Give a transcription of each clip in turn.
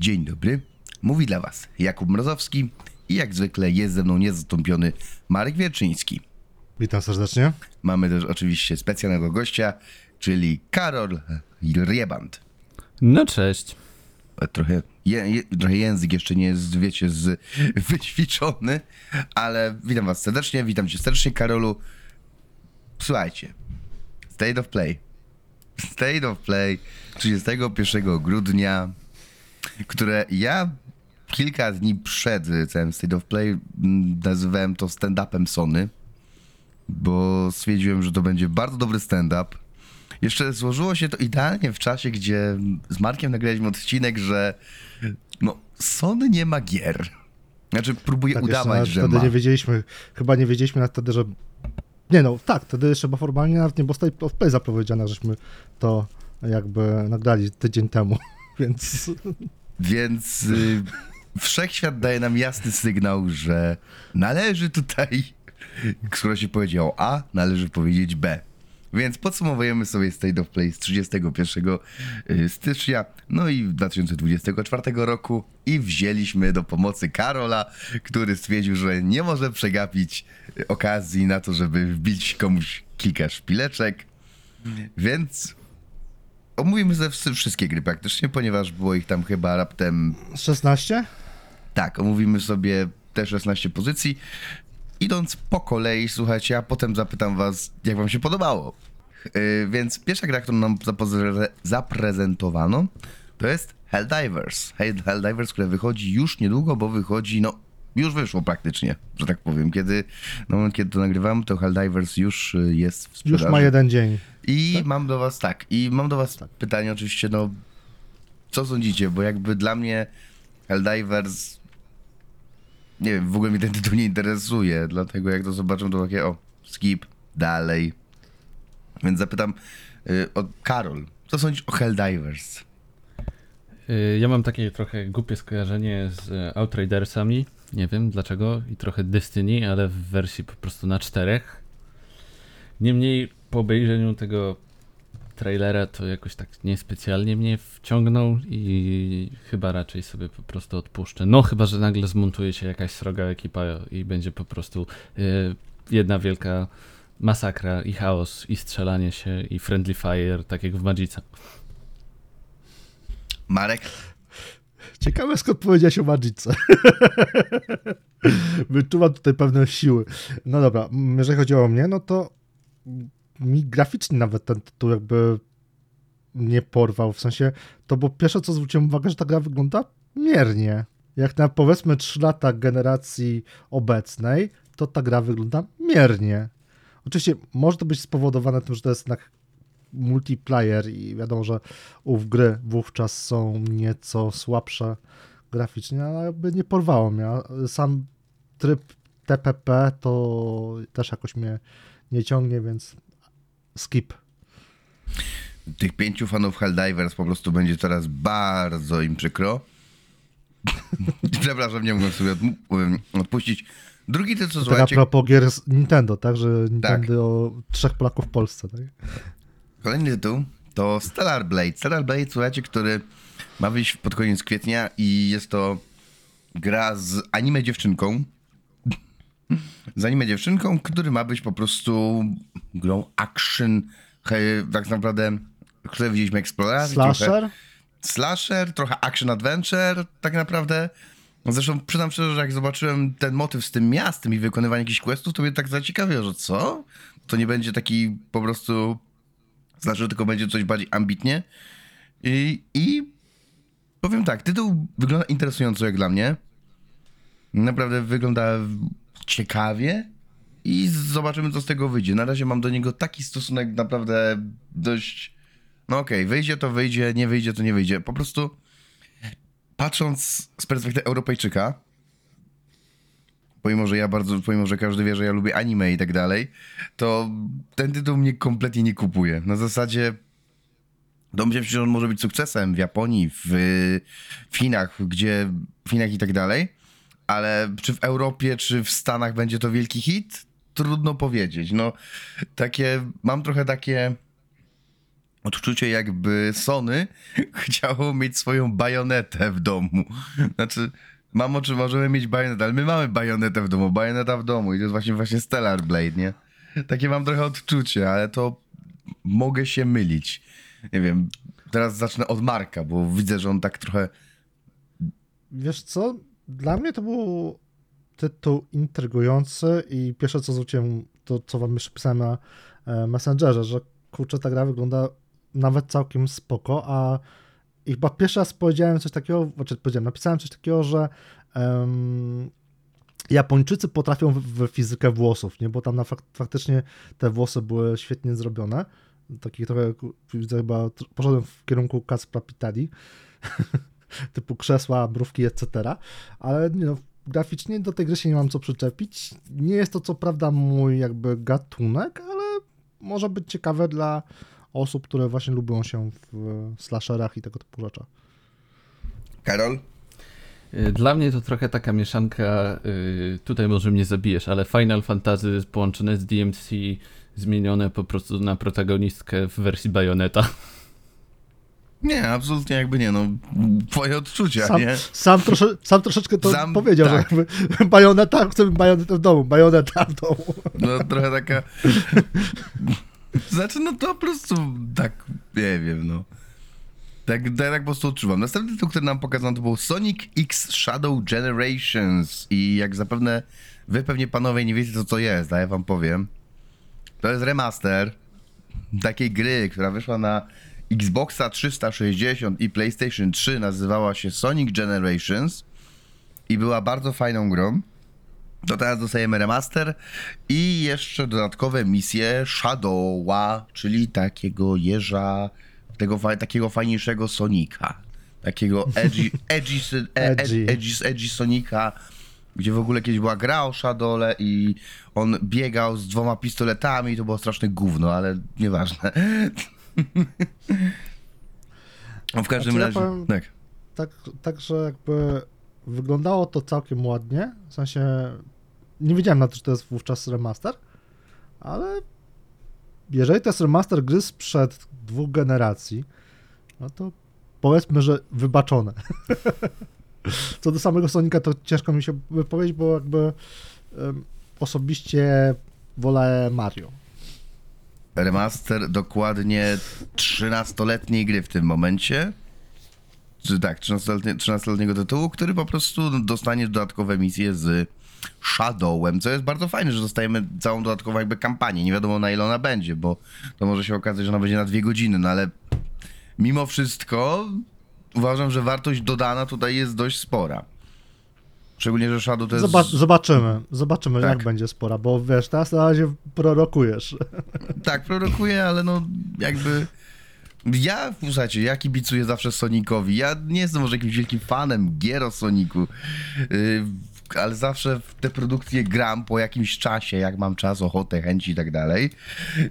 Dzień dobry, mówi dla Was Jakub Mrozowski i jak zwykle jest ze mną niezastąpiony Marek Wierczyński. Witam serdecznie. Mamy też oczywiście specjalnego gościa, czyli Karol Rieband. No cześć. Trochę, je, je, trochę język jeszcze nie jest, wiecie, z, wyćwiczony, ale witam Was serdecznie, witam Cię serdecznie, Karolu. Słuchajcie, State of Play. State of Play 31 grudnia, które ja kilka dni przed całym State of Play mm, nazywałem to stand-upem Sony, bo stwierdziłem, że to będzie bardzo dobry stand-up. Jeszcze złożyło się to idealnie w czasie, gdzie z Markiem nagraliśmy odcinek, że no, Sony nie ma gier. Znaczy próbuje Tak, udawać, że wtedy ma. nie wiedzieliśmy, chyba nie wiedzieliśmy nawet wtedy, że... Nie no, tak, wtedy jeszcze formalnie nawet nie było State of Play zapowiedziane, żeśmy to jakby nagrali tydzień temu, więc Więc y, wszechświat daje nam jasny sygnał, że należy tutaj, skoro się powiedziało A, należy powiedzieć B. Więc podsumowujemy sobie State of Play z 31 y, stycznia, no i 2024 roku i wzięliśmy do pomocy Karola, który stwierdził, że nie może przegapić okazji na to, żeby wbić komuś kilka szpileczek. Więc omówimy ze wszy- wszystkie gry praktycznie, ponieważ było ich tam chyba raptem 16? tak, omówimy sobie te 16 pozycji. Idąc po kolei, słuchajcie, a potem zapytam was, jak wam się podobało. Yy, więc pierwsza gra, którą nam zaprezentowano, to jest Helldivers. Hell- Helldivers, które wychodzi już niedługo, bo wychodzi, no, już wyszło praktycznie, że tak powiem. Kiedy, na moment, kiedy to nagrywamy, to Helldivers już y, jest w sprzedaży. Już ma jeden dzień. I mam do was tak, i mam do was pytanie oczywiście, no co sądzicie, bo jakby dla mnie Helldivers nie wiem, w ogóle mnie ten tytuł nie interesuje, dlatego jak to zobaczę to takie o, skip, dalej. Więc zapytam y, o Karol, co sądzisz o Helldivers? Y, Ja mam takie trochę głupie skojarzenie z e, Outridersami. Nie wiem dlaczego. I trochę Destiny, ale w wersji po prostu na czterech. Niemniej po obejrzeniu tego trailera to jakoś tak niespecjalnie mnie wciągnął i chyba raczej sobie po prostu odpuszczę. No chyba, że nagle zmontuje się jakaś sroga ekipa i będzie po prostu y, jedna wielka masakra i chaos i strzelanie się i friendly fire, tak jak w Magice. Marek? Ciekawe skąd powiedziałeś o Magice. Wyczuwam tutaj pewne siły. No dobra, jeżeli chodzi o mnie, no to mi graficznie nawet ten tytuł jakby nie porwał. W sensie, to było pierwsze co zwróciłem uwagę, że ta gra wygląda miernie. Jak na powiedzmy 3 lata generacji obecnej, to ta gra wygląda miernie. Oczywiście może to być spowodowane tym, że to jest jednak multiplayer i wiadomo, że ów gry wówczas są nieco słabsze graficznie, ale jakby nie porwało mnie. Sam tryb TPP to też jakoś mnie nie ciągnie, więc skip. Tych pięciu fanów Helldivers po prostu będzie teraz bardzo im przykro. Przepraszam, nie mogłem sobie odpuścić. Drugi tytuł, Tak a propos gier z Nintendo, tak? Że Nintendo o trzech Polaków w Polsce, tak? Kolejny tytuł to Stellar Blade. Stellar Blade, słuchajcie, który ma wyjść pod koniec kwietnia i jest to gra z anime dziewczynką. Z anime dziewczynką, który ma być po prostu grą action, tak naprawdę, w której widzieliśmy eksplorację. trochę- Slasher? slasher, trochę action adventure, tak naprawdę. Zresztą przyznam szczerze, że jak zobaczyłem ten motyw z tym miastem i wykonywanie jakichś questów, to mnie tak zaciekawiło, że co? To nie będzie taki po prostu slasher, tylko będzie coś bardziej ambitnie. I, I powiem tak, tytuł wygląda interesująco jak dla mnie. Naprawdę wygląda ciekawie i zobaczymy, co z tego wyjdzie. Na razie mam do niego taki stosunek naprawdę dość no okej, wyjdzie to wyjdzie, nie wyjdzie to nie wyjdzie. Po prostu patrząc z perspektywy Europejczyka, pomimo, że ja bardzo, pomimo, że każdy wie, że ja lubię anime i tak dalej, to ten tytuł mnie kompletnie nie kupuje. Na zasadzie domyślam się, że on może być sukcesem w Japonii, w Chinach, gdzie w Chinach i tak dalej, ale czy w Europie, czy w Stanach będzie to wielki hit? Trudno powiedzieć. No, takie, mam trochę takie odczucie jakby Sony chciało mieć swoją bajonetę w domu. Znaczy, mamo, czy możemy mieć bajonetę, ale my mamy bajonetę w domu, bajoneta w domu i to jest właśnie, właśnie Stellar Blade, nie? Takie mam trochę odczucie, ale to mogę się mylić. Nie wiem, teraz zacznę od Marka, bo widzę, że on tak trochę... Wiesz co? Dla mnie to był tytuł intrygujący i pierwsze co zwróciłem, to co wam jeszcze pisałem na e, Messengerze, że kurczę, ta gra wygląda nawet całkiem spoko, a i chyba pierwszy raz powiedziałem coś takiego, znaczy powiedziałem, napisałem coś takiego, że em, Japończycy potrafią w, fizykę włosów, nie? Bo tam na fak faktycznie te włosy były świetnie zrobione. Taki trochę, widzę chyba, poszedłem w kierunku Kaspra Pitali, typu krzesła, mrówki, etc. Ale nie no, graficznie do tej gry się nie mam co przyczepić. Nie jest to co prawda mój jakby gatunek, ale może być ciekawe dla osób, które właśnie lubią się w slasherach i tego typu rzeczach. Karol? Y, Dla mnie to trochę taka mieszanka, y, tutaj może mnie zabijesz, ale Final Fantasy połączone z DMC, zmienione po prostu na protagonistkę w wersji Bayonetta. Nie, absolutnie jakby nie, no, twoje odczucia, Sam, nie? sam, trosze, sam troszeczkę to Sam- powiedział, tak. że jakby bajoneta, chcemy bajonetę w domu, bajoneta w domu. No trochę taka. Znaczy, no to po prostu tak, nie wiem, no. Tak, tak, tak po prostu odczuwam. Następny tytuł, który nam pokazano, to był Sonic X Shadow Generations. I jak zapewne wy pewnie panowie nie wiecie, co to jest, a ja wam powiem. To jest remaster takiej gry, która wyszła na Xboxa 360 i PlayStation 3. Nazywała się Sonic Generations i była bardzo fajną grą. To teraz dostajemy remaster i jeszcze dodatkowe misje Shadowa, czyli takiego jeża, tego fa- takiego fajniejszego Sonika. Takiego edgy, edgy, e- ed- Edgy. edgy, edgy Sonika, gdzie w ogóle kiedyś była gra o Shadole i on biegał z dwoma pistoletami, to było straszne gówno, ale nieważne. No w każdym Znaczy, ja razie, powiem- tak. Tak, tak, że jakby wyglądało to całkiem ładnie, w sensie nie wiedziałem na to, że to jest wówczas remaster, ale jeżeli to jest remaster gry sprzed dwóch generacji, no to powiedzmy, że wybaczone. Co do samego Sonika, to ciężko mi się wypowiedzieć, bo jakby em, osobiście wolę Mario. remaster dokładnie 13-letniej gry w tym momencie. Czy tak, 13-letnie, 13-letniego tytułu, który po prostu dostanie dodatkowe misje z Shadowem, co jest bardzo fajne, że dostajemy całą dodatkową jakby kampanię. Nie wiadomo na ile ona będzie, bo to może się okazać, że ona będzie na dwie godziny, no ale mimo wszystko uważam, że wartość dodana tutaj jest dość spora. Szczególnie, że Shadow to jest... Zobacz, zobaczymy, zobaczymy Tak. jak będzie spora, bo wiesz, teraz na razie prorokujesz. Tak, prorokuję, ale no jakby. Ja, słuchajcie, ja kibicuję zawsze Sonicowi. Ja nie jestem może jakimś wielkim fanem gier o Sonicu, yy, ale zawsze w te produkcje gram po jakimś czasie, jak mam czas, ochotę, chęci i tak dalej.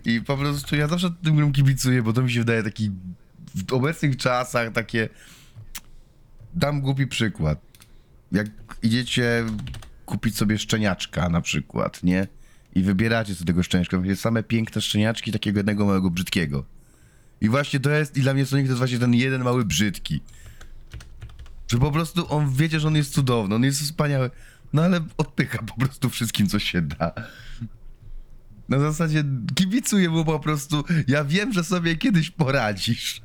I po prostu ja zawsze tym grom kibicuję, bo to mi się wydaje taki w obecnych czasach takie. Dam głupi przykład. Jak idziecie kupić sobie szczeniaczka na przykład, nie? I wybieracie sobie tego szczeniaczka. Same piękne szczeniaczki, takiego jednego małego brzydkiego. I właśnie to jest, i dla mnie Sonic to jest właśnie ten jeden mały brzydki. Że po prostu on wiecie, że on jest cudowny, on jest wspaniały, no ale odpycha po prostu wszystkim, co się da. Na zasadzie kibicuję mu po prostu, ja wiem, że sobie kiedyś poradzisz.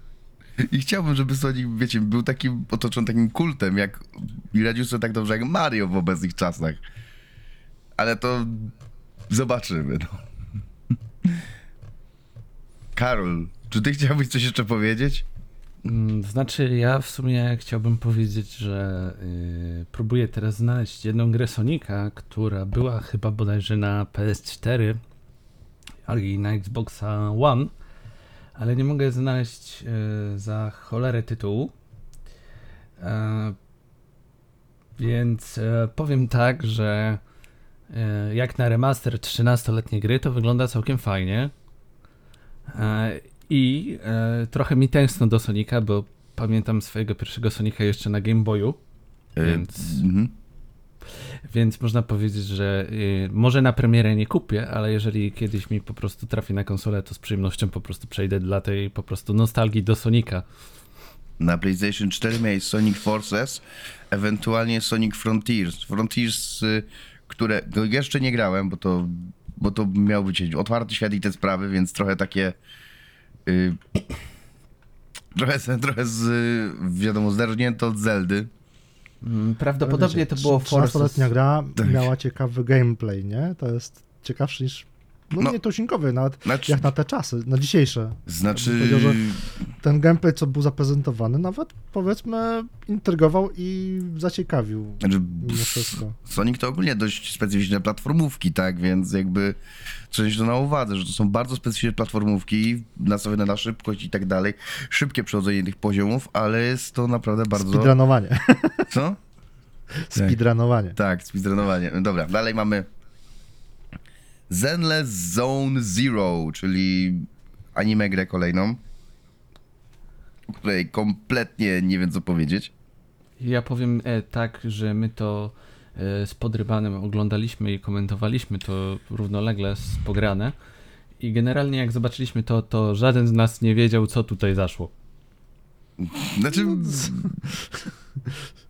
I chciałbym, żeby Sonic, wiecie, był takim, otoczony takim kultem, jak i radził sobie tak dobrze jak Mario w obecnych czasach. Ale to zobaczymy, no. Karol, czy ty chciałbyś coś jeszcze powiedzieć? Mm, Znaczy, ja w sumie chciałbym powiedzieć, że y, próbuję teraz znaleźć jedną grę Sonika, która była chyba bodajże na PS4 i na Xboxa One, ale nie mogę znaleźć y, za cholerę tytułu. E, więc e, powiem tak, że e, jak na remaster 13-letniej gry, to wygląda całkiem fajnie. E, I e, trochę mi tęskno do Sonika, bo pamiętam swojego pierwszego Sonika jeszcze na Game Boyu. Więc- Mhm. Więc można powiedzieć, że y, może na premierę nie kupię, ale jeżeli kiedyś mi po prostu trafi na konsolę, to z przyjemnością po prostu przejdę dla tej po prostu nostalgii do Sonika. Na PlayStation 4 miałeś Sonic Forces, ewentualnie Sonic Frontiers. Frontiers, y, które no jeszcze nie grałem, bo to, bo to miał być otwarty świat i te sprawy, więc trochę takie. Y, trochę, z- trochę z, y, wiadomo, zdernięto od Zeldy. Mm, Prawdopodobnie to było 13-letnia Forza. gra Tak. miała ciekawy gameplay, nie? To jest ciekawszy niż. No, No. nie tuzinkowy, nawet Znaczy- jak na te czasy, na dzisiejsze. Znaczy. Ja że- Ten gameplay, co był zaprezentowany, nawet powiedzmy intrygował i zaciekawił. Znaczy, Mimo wszystko. Sonic to ogólnie dość specyficzne platformówki, tak? Więc jakby trzeba mieć to na uwadze, że to są bardzo specyficzne platformówki, nastawione na szybkość i tak dalej. Szybkie przechodzenie tych poziomów, ale jest to naprawdę bardzo. Speedrunowanie. Co? Speedrunowanie. Tak, speedrunowanie. Dobra, dalej mamy Zenless Zone Zero, czyli anime grę kolejną, o której kompletnie nie wiem co powiedzieć. Ja powiem e, tak, że my to e, z podrybanem oglądaliśmy i komentowaliśmy to równolegle z pograne. I generalnie jak zobaczyliśmy to, to żaden z nas nie wiedział, co tutaj zaszło. Znaczy, I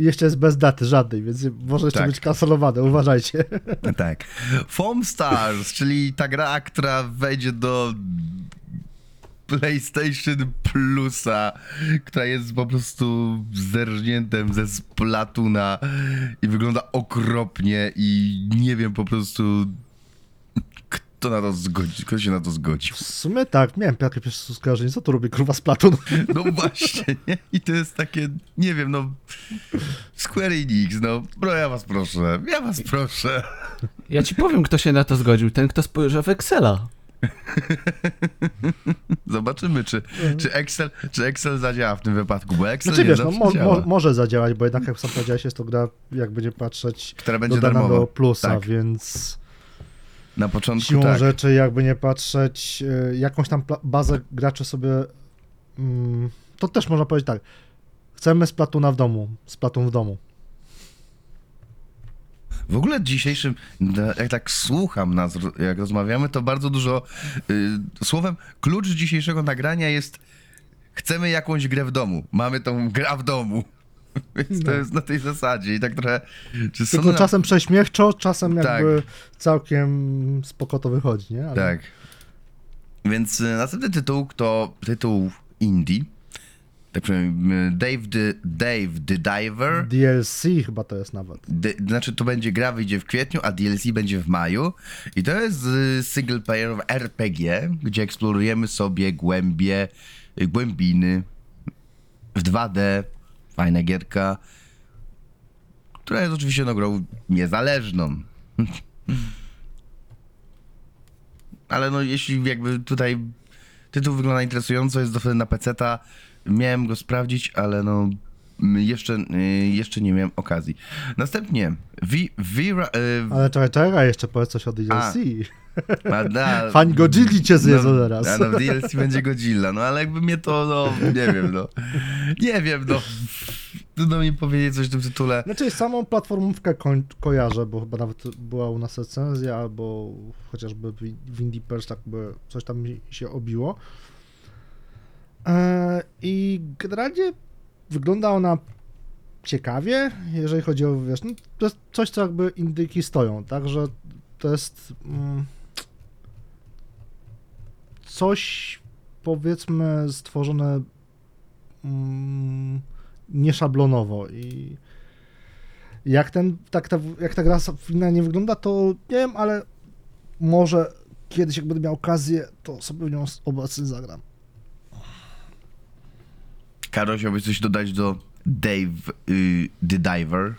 jeszcze jest bez daty żadnej, więc może jeszcze Tak. być kancelowane, uważajcie. Tak. Foam Stars, czyli ta gra, która wejdzie do PlayStation Plusa, która jest po prostu zerżniętem ze Splatuna i wygląda okropnie i nie wiem po prostu kto na to zgodzi, kto się na to zgodził. W sumie tak, miałem takie pierwsze skojarzenie, co tu robi kurwa z Platun? No właśnie, nie? I to jest takie, nie wiem, no Square Enix, no, bro, ja was proszę, ja was proszę. Ja ci powiem, kto się na to zgodził. Ten, kto spojrzał w Excela. Zobaczymy, czy, czy, Excel, czy Excel zadziała w tym wypadku, bo Excel Znaczy nie wiesz, no, mo, mo, może zadziałać, bo jednak jak sam powiedziałeś, jest to gra, jakby nie patrzeć, która będzie dodana darmowa. do plusa, Tak. więc Na początku siłą tak. rzeczy jakby nie patrzeć, y, jakąś tam bazę gracze sobie, mm, to też można powiedzieć tak, chcemy Splatuna w domu, Splatun w domu. W ogóle dzisiejszym, jak tak słucham nas, jak rozmawiamy, to bardzo dużo, y, słowem, klucz dzisiejszego nagrania jest chcemy jakąś grę w domu, mamy tą gra w domu. Więc to No. jest na tej zasadzie i tak trochę... Czy Tylko na- czasem prześmiewczo, czasem Tak. jakby całkiem spoko to wychodzi, nie? Ale Tak. Więc y, następny tytuł to tytuł indie. Tak powiem, y, Dave the, Dave the Diver. DLC chyba to jest nawet. D- znaczy to będzie gra wyjdzie w kwietniu, a DLC będzie w maju. I to jest y, single player RPG, gdzie eksplorujemy sobie głębie, głębiny w 2D. Fajna gierka, która jest oczywiście no, grą niezależną. Ale no jeśli jakby tutaj tytuł wygląda interesująco, jest dostępny na PC-ta, miałem go sprawdzić, ale no jeszcze, y, jeszcze nie miałem okazji. Następnie Vi, y, Ale czekaj, czekaj, jeszcze powiedz coś o DLC. a, da, Fan Godzilli cię zjedzą no, teraz. A no w DLC będzie Godzilla, no ale jakby mnie to, no nie wiem, no. Nie wiem, no. Trudno mi powiedzieć coś w tym tytule. Znaczy samą platformówkę koń, kojarzę, bo chyba nawet była u nas recenzja, albo chociażby w, Indie Pers tak by coś tam mi się obiło. E, I generalnie wygląda ona ciekawie, jeżeli chodzi o, wiesz, no, to jest coś, co jakby indyki stoją, także to jest mm, coś, powiedzmy, stworzone mm, nieszablonowo i jak ten, tak ta, jak ta gra finalnie wygląda, to nie wiem, ale może kiedyś, jak będę miał okazję, to sobie w nią obecnie zagram. Karol, chciałbyś coś dodać do Dave y, the Diver?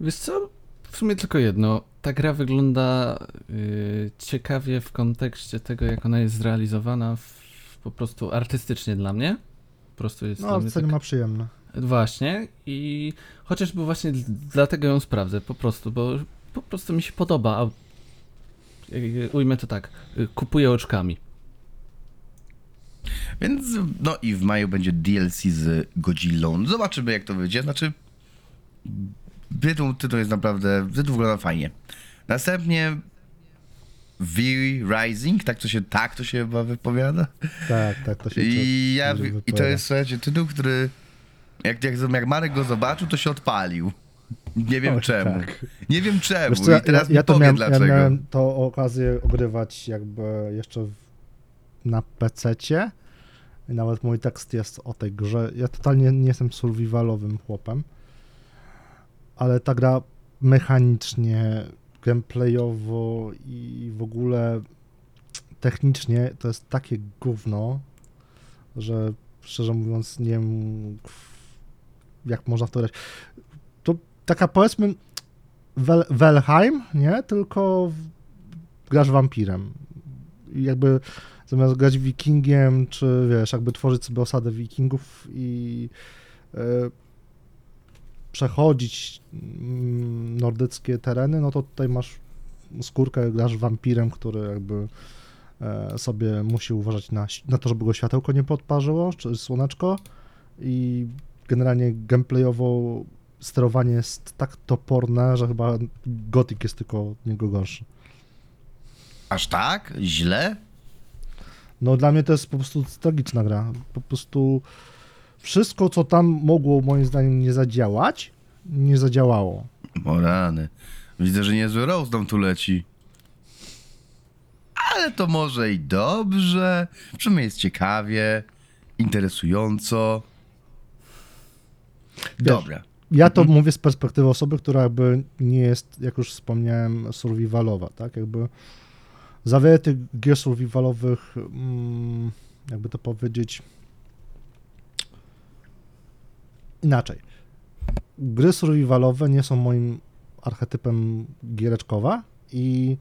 Wiesz co? W sumie tylko jedno. Ta gra wygląda y, ciekawie w kontekście tego, jak ona jest zrealizowana w, po prostu artystycznie dla mnie. Po prostu jest No, nie tak... ma przyjemne. Właśnie i chociażby właśnie dlatego ją sprawdzę, po prostu, bo po prostu mi się podoba. a- y, Ujmę to tak, y, kupuję oczkami. Więc, no i w maju będzie DLC z Godzillą. Zobaczymy, jak to wyjdzie. Znaczy, tytuł, tytuł jest naprawdę, tytuł wygląda fajnie. Następnie V Rising, tak to się, tak to się chyba wypowiada. Tak, tak, to się I, ja, I to jest, słuchajcie, tytuł, który jak, jak, jak Marek go zobaczył, to się odpalił. Nie wiem czemu. tak. Nie wiem czemu. Co, ja, teraz ja, ja, to miałem, dlaczego. ja miałem to okazję ogrywać jakby jeszcze w, na PC-cie. I nawet mój tekst jest o tej grze. Ja totalnie nie jestem survivalowym chłopem, ale ta gra mechanicznie, gameplayowo i w ogóle technicznie to jest takie gówno, że szczerze mówiąc nie wiem jak można w to grać. To taka powiedzmy Wel Welheim, nie? Tylko grasz wampirem. Jakby zamiast grać wikingiem, czy wiesz, jakby tworzyć sobie osadę wikingów i e, przechodzić mm, nordyckie tereny, no to tutaj masz skórkę, grasz wampirem, który jakby e, sobie musi uważać na, na to, żeby go światełko nie podparzyło, czy słoneczko i generalnie gameplayowo sterowanie jest tak toporne, że chyba Gothic jest tylko od niego gorszy. Aż tak? Źle? No dla mnie to jest po prostu tragiczna gra. Po prostu wszystko, co tam mogło moim zdaniem nie zadziałać, nie zadziałało. O rany. Widzę, że niezły Rose nam tu leci. Ale to może i dobrze. Przynajmniej jest ciekawie, interesująco. Dobra. Ja to mówię z perspektywy osoby, która jakby nie jest, jak już wspomniałem, survivalowa, tak? Jakby za wiele tych gier survivalowych, mm, jakby to powiedzieć, inaczej. Gry survivalowe nie są moim archetypem giereczkowa i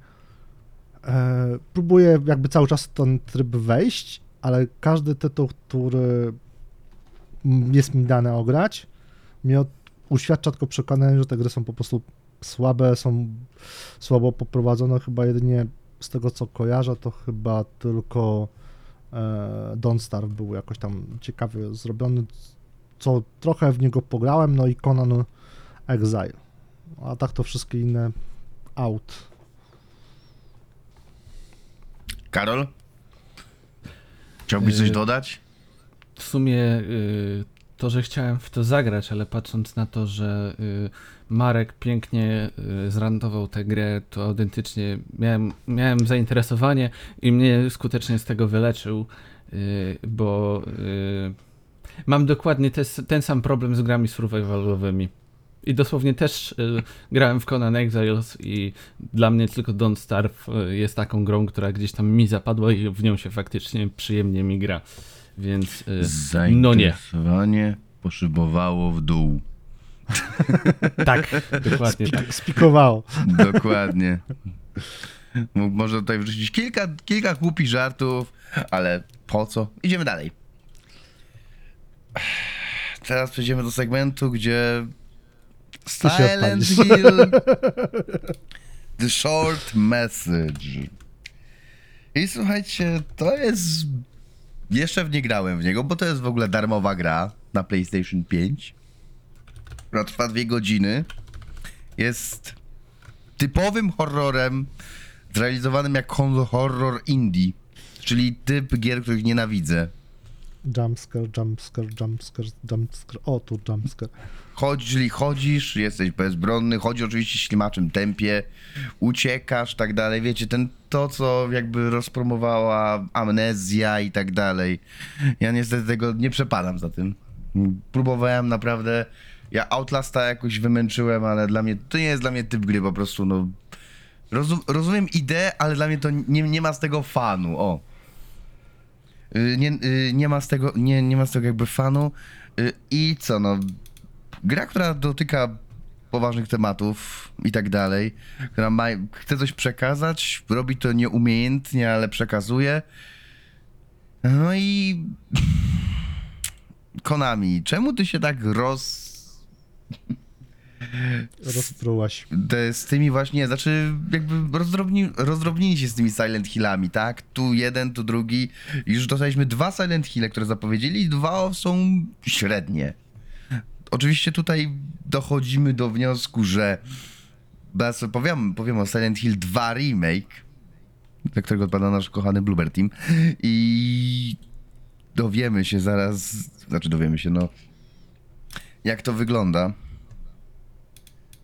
e, próbuję jakby cały czas w ten tryb wejść, ale każdy tytuł, który jest mi dane ograć, mnie uświadcza tylko przekonanie, że te gry są po prostu słabe, są słabo poprowadzone. Chyba jedynie z tego co kojarzę, to chyba tylko e, Don't był jakoś tam ciekawie zrobiony, co trochę w niego pograłem, no i Conan Exile. A tak to wszystkie inne out. Karol? Chciałbyś coś Yy, dodać? W sumie y, to, że chciałem w to zagrać, ale patrząc na to, że y, Marek pięknie y, zrantował tę grę, to autentycznie miałem, miałem zainteresowanie i mnie skutecznie z tego wyleczył, y, bo y, mam dokładnie te, ten sam problem z grami survivalowymi. I dosłownie też y, grałem w Conan Exiles i dla mnie tylko Don't Starve y, jest taką grą, która gdzieś tam mi zapadła i w nią się faktycznie przyjemnie mi gra. Więc y, no nie. Zainteresowanie poszybowało w dół. Tak, dokładnie tak. Spikowało. Dokładnie. Można tutaj wrzucić kilka, kilka głupich żartów, ale po co? Idziemy dalej. Teraz przejdziemy do segmentu, gdzie Silent. Hill The Short Message. I słuchajcie, to jest... Jeszcze w nie grałem w niego, bo to jest w ogóle darmowa gra na PlayStation 5. Która trwa dwie godziny. Jest typowym horrorem zrealizowanym jak horror indie. Czyli typ gier, których nienawidzę. Jumpscare, jumpscare, jumpscare, jumpscare. O, tu jumpscare. Chodź, czyli chodzisz, jesteś bezbronny, chodzi oczywiście w ślimaczym tempie, uciekasz, tak dalej. Wiecie, ten, to, co jakby rozpromowała amnezja i tak dalej. Ja niestety tego nie przepadam za tym. Próbowałem naprawdę. Ja Outlasta jakoś wymęczyłem, ale dla mnie to nie jest dla mnie typ gry po prostu. No, rozum, rozumiem ideę, ale dla mnie to nie, nie ma z tego fanu. O. Y, Nie, y, nie ma z tego, nie, nie ma z tego jakby fanu. Y, I co, no. Gra, która dotyka poważnych tematów i tak dalej, która ma, chce coś przekazać, robi to nieumiejętnie, ale przekazuje. No i. Konami, czemu ty się tak roz. Rozprułaś. te, z tymi właśnie, znaczy jakby rozdrobni, rozdrobnili się z tymi Silent Hillami, tak? Tu jeden, tu drugi. Już dostaliśmy dwa Silent Hille, które zapowiedzieli i dwa są średnie. oczywiście tutaj dochodzimy do wniosku, że teraz powiem, powiem o Silent Hill 2 Remake, do którego odpada nasz kochany Bloober Team i dowiemy się zaraz, znaczy dowiemy się, no jak to wygląda.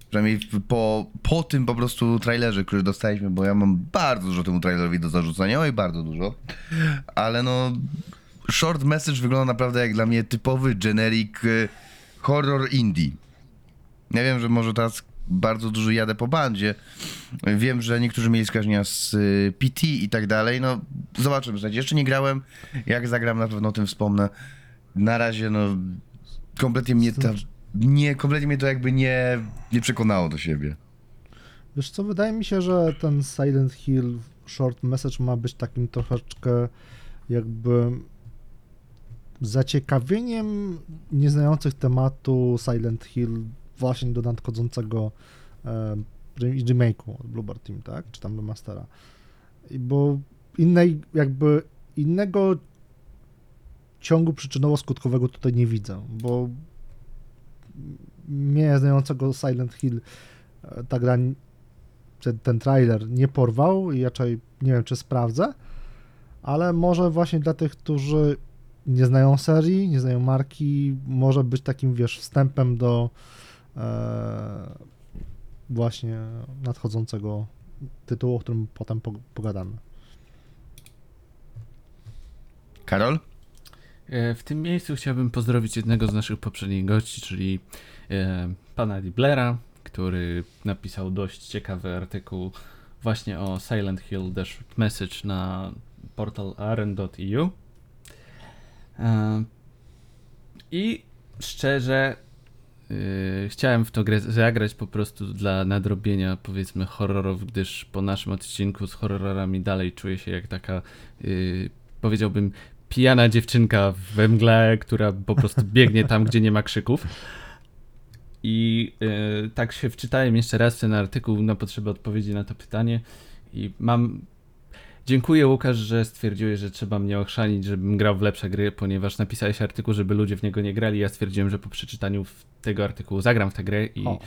Przynajmniej po, po tym po prostu trailerze, który dostaliśmy, bo ja mam bardzo dużo temu trailerowi do zarzucenia, oj bardzo dużo, ale no short message wygląda naprawdę jak dla mnie typowy generic y, horror indie. Ja wiem, że może teraz bardzo dużo jadę po bandzie. Wiem, że niektórzy mieli skojarzenia z y, PT i tak dalej. No, zobaczymy. Słuchajcie, jeszcze nie grałem. Jak zagram, na pewno o tym wspomnę. Na razie, no, kompletnie mnie to, nie, kompletnie mnie to jakby nie, nie przekonało do siebie. Wiesz co, wydaje mi się, że ten Silent Hill short message ma być takim troszeczkę jakby zaciekawieniem nieznających tematu Silent Hill właśnie do nadchodzącego e, re- remake'u od Bluebird Team, tak? Czy tam remastera. I bo innej jakby innego ciągu przyczynowo-skutkowego tutaj nie widzę, bo mnie znającego Silent Hill e, ta gra ten, ten trailer nie porwał i raczej nie wiem, czy sprawdzę, ale może właśnie dla tych, którzy nie znają serii, nie znają marki, może być takim, wiesz, wstępem do e, właśnie nadchodzącego tytułu, o którym potem pog- pogadamy. Karol? E, W tym miejscu chciałbym pozdrowić jednego z naszych poprzednich gości, czyli e, pana Diblera, który napisał dość ciekawy artykuł właśnie o Silent Hill The Message na portal aren.eu. E, I szczerze chciałem w to grę zagrać po prostu dla nadrobienia powiedzmy horrorów, gdyż po naszym odcinku z horrorami dalej czuję się jak taka powiedziałbym pijana dziewczynka we mgle, która po prostu biegnie tam, gdzie nie ma krzyków. I e, tak się wczytałem jeszcze raz w ten artykuł na potrzeby odpowiedzi na to pytanie i mam... Dziękuję Łukasz, że stwierdziłeś, że trzeba mnie ochrzanić, żebym grał w lepsze gry, ponieważ napisałeś artykuł, żeby ludzie w niego nie grali. Ja stwierdziłem, że po przeczytaniu tego artykułu zagram w tę grę i O.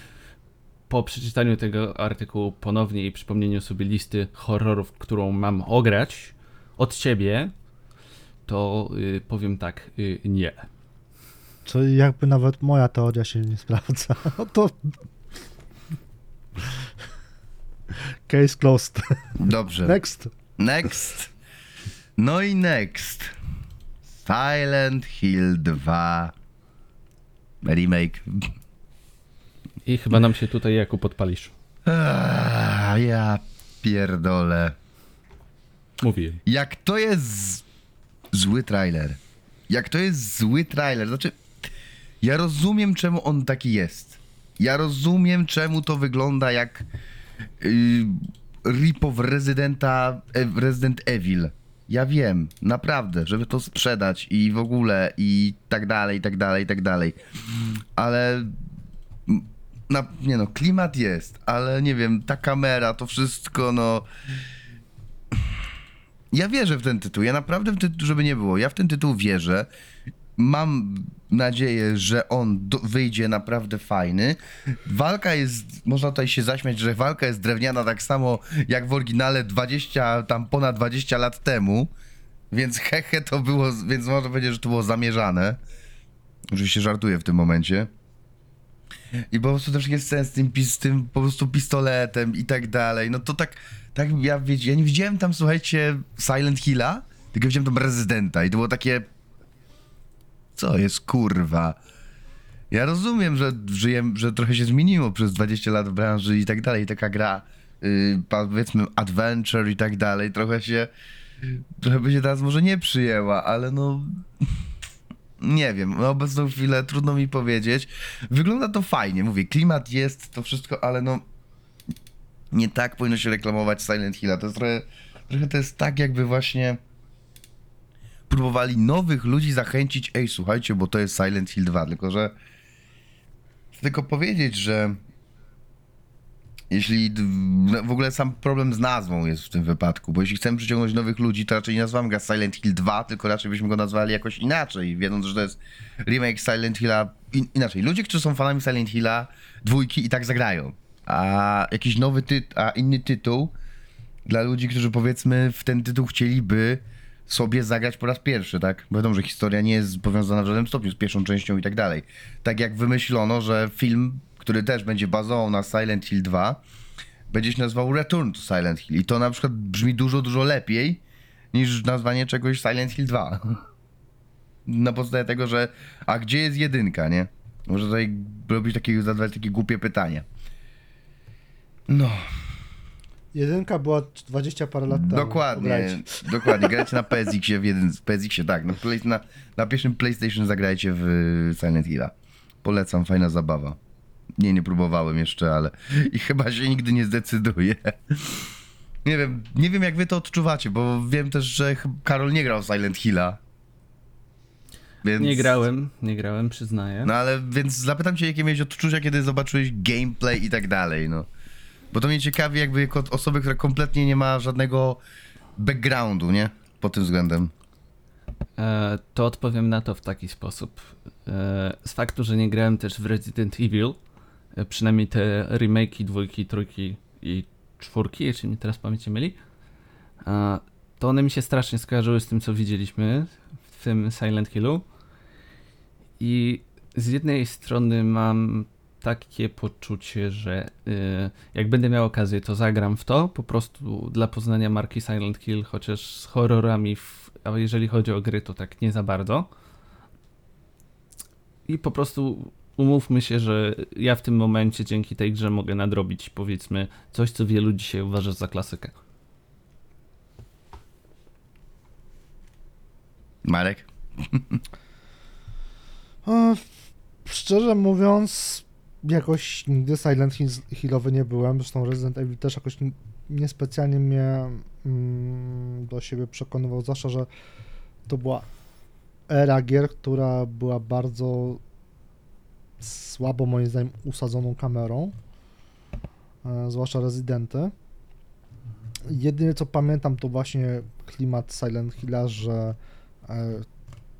po przeczytaniu tego artykułu ponownie i przypomnieniu sobie listy horrorów, którą mam ograć od ciebie, to y, powiem tak, y, nie. Czyli jakby nawet moja teoria się nie sprawdza, no to case closed. Dobrze. Next. Next. No i next. Silent Hill 2 remake. I chyba nam się tutaj Jakub podpalisz. Ja pierdolę. Mówiłem. Jak to jest zły trailer. Jak to jest zły trailer. Znaczy, ja rozumiem, czemu on taki jest. Ja rozumiem, czemu to wygląda jak yy, ripoff Residenta, e, Resident Evil. Ja wiem, naprawdę, żeby to sprzedać i w ogóle i tak dalej, i tak dalej, i tak dalej. Ale na, nie no, klimat jest, ale nie wiem, ta kamera, to wszystko, no ja wierzę w ten tytuł. Ja naprawdę w ten tytuł, żeby nie było. Ja w ten tytuł wierzę. Mam nadzieję, że on do, wyjdzie naprawdę fajny. Walka jest, można tutaj się zaśmiać, że walka jest drewniana tak samo jak w oryginale 20, tam ponad 20 lat temu. Więc hehe to było, więc można powiedzieć, że to było zamierzane. Oczywiście żartuję w tym momencie. I po prostu też jest sens z tym, z tym po prostu pistoletem i tak dalej. No to tak, tak ja ja nie widziałem tam, słuchajcie, Silent Hilla, tylko widziałem tam Rezydenta i to było takie... Co jest kurwa? Ja rozumiem, że żyjem, że trochę się zmieniło przez 20 lat w branży i tak dalej. Taka gra, yy, powiedzmy, adventure i tak dalej, trochę się, trochę by się teraz może nie przyjęła, ale no, nie wiem, na obecną chwilę trudno mi powiedzieć. Wygląda to fajnie, mówię, klimat jest, to wszystko, ale no nie tak powinno się reklamować Silent Hilla. To jest trochę, trochę to jest tak jakby właśnie próbowali nowych ludzi zachęcić, ej słuchajcie, bo to jest Silent Hill 2, tylko że tylko powiedzieć, że jeśli no, w ogóle sam problem z nazwą jest w tym wypadku, bo jeśli chcemy przyciągnąć nowych ludzi, to raczej nie nazywamy go Silent Hill 2, tylko raczej byśmy go nazwali jakoś inaczej, wiedząc, że to jest remake Silent Hilla. In, inaczej, ludzie, którzy są fanami Silent Hilla dwójki i tak zagrają. A jakiś nowy tytuł, a inny tytuł dla ludzi, którzy powiedzmy w ten tytuł chcieliby sobie zagrać po raz pierwszy, tak? Wiadomo, że historia nie jest powiązana w żadnym stopniu z pierwszą częścią i tak dalej. Tak jak wymyślono, że film, który też będzie bazował na Silent Hill 2, będzie się nazywał Return to Silent Hill. I to na przykład brzmi dużo, dużo lepiej niż nazwanie czegoś Silent Hill 2. Na podstawie tego, że a gdzie jest jedynka, nie? Może tutaj robić takie, zadawać takie głupie pytania. No, Jedynka była 20 parę lat temu. Dokładnie, Pograjcie. dokładnie. Grajcie na PSX-ie w jeden, PSX-ie, tak. Na, play, na, na pierwszym PlayStation zagrajcie w Silent Hilla. Polecam, fajna zabawa. Nie, nie próbowałem jeszcze, ale i chyba się nigdy nie zdecyduję. Nie wiem, nie wiem jak wy to odczuwacie, bo wiem też, że Karol nie grał w Silent Hilla. Więc... Nie grałem, nie grałem, przyznaję. No ale więc zapytam cię, jakie miałeś odczucia, kiedy zobaczyłeś gameplay i tak dalej, no. Bo to mnie ciekawi jakby jako osoby, która kompletnie nie ma żadnego backgroundu, nie? Pod tym względem. E, to odpowiem na to w taki sposób. E, z faktu, że nie grałem też w Resident Evil, e, przynajmniej te remake'i dwójki, trójki i czwórki, jeśli mi teraz pamięć myli, to one mi się strasznie skojarzyły z tym, co widzieliśmy w tym Silent Hillu. I z jednej strony mam takie poczucie, że y, jak będę miał okazję, to zagram w to, po prostu dla poznania marki Silent Hill, chociaż z horrorami, w, a jeżeli chodzi o gry, to tak nie za bardzo. I po prostu umówmy się, że ja w tym momencie dzięki tej grze mogę nadrobić, powiedzmy, coś, co wielu dzisiaj uważa za klasykę. Marek? E, Szczerze mówiąc, jakoś nigdy Silent Hill- Hillowy nie byłem. Zresztą Resident Evil też jakoś niespecjalnie mnie mm, do siebie przekonywał, zwłaszcza, że to była era gier, która była bardzo słabo, moim zdaniem, usadzoną kamerą. E, zwłaszcza Residenty. Jedyne co pamiętam to właśnie klimat Silent Hilla, że e,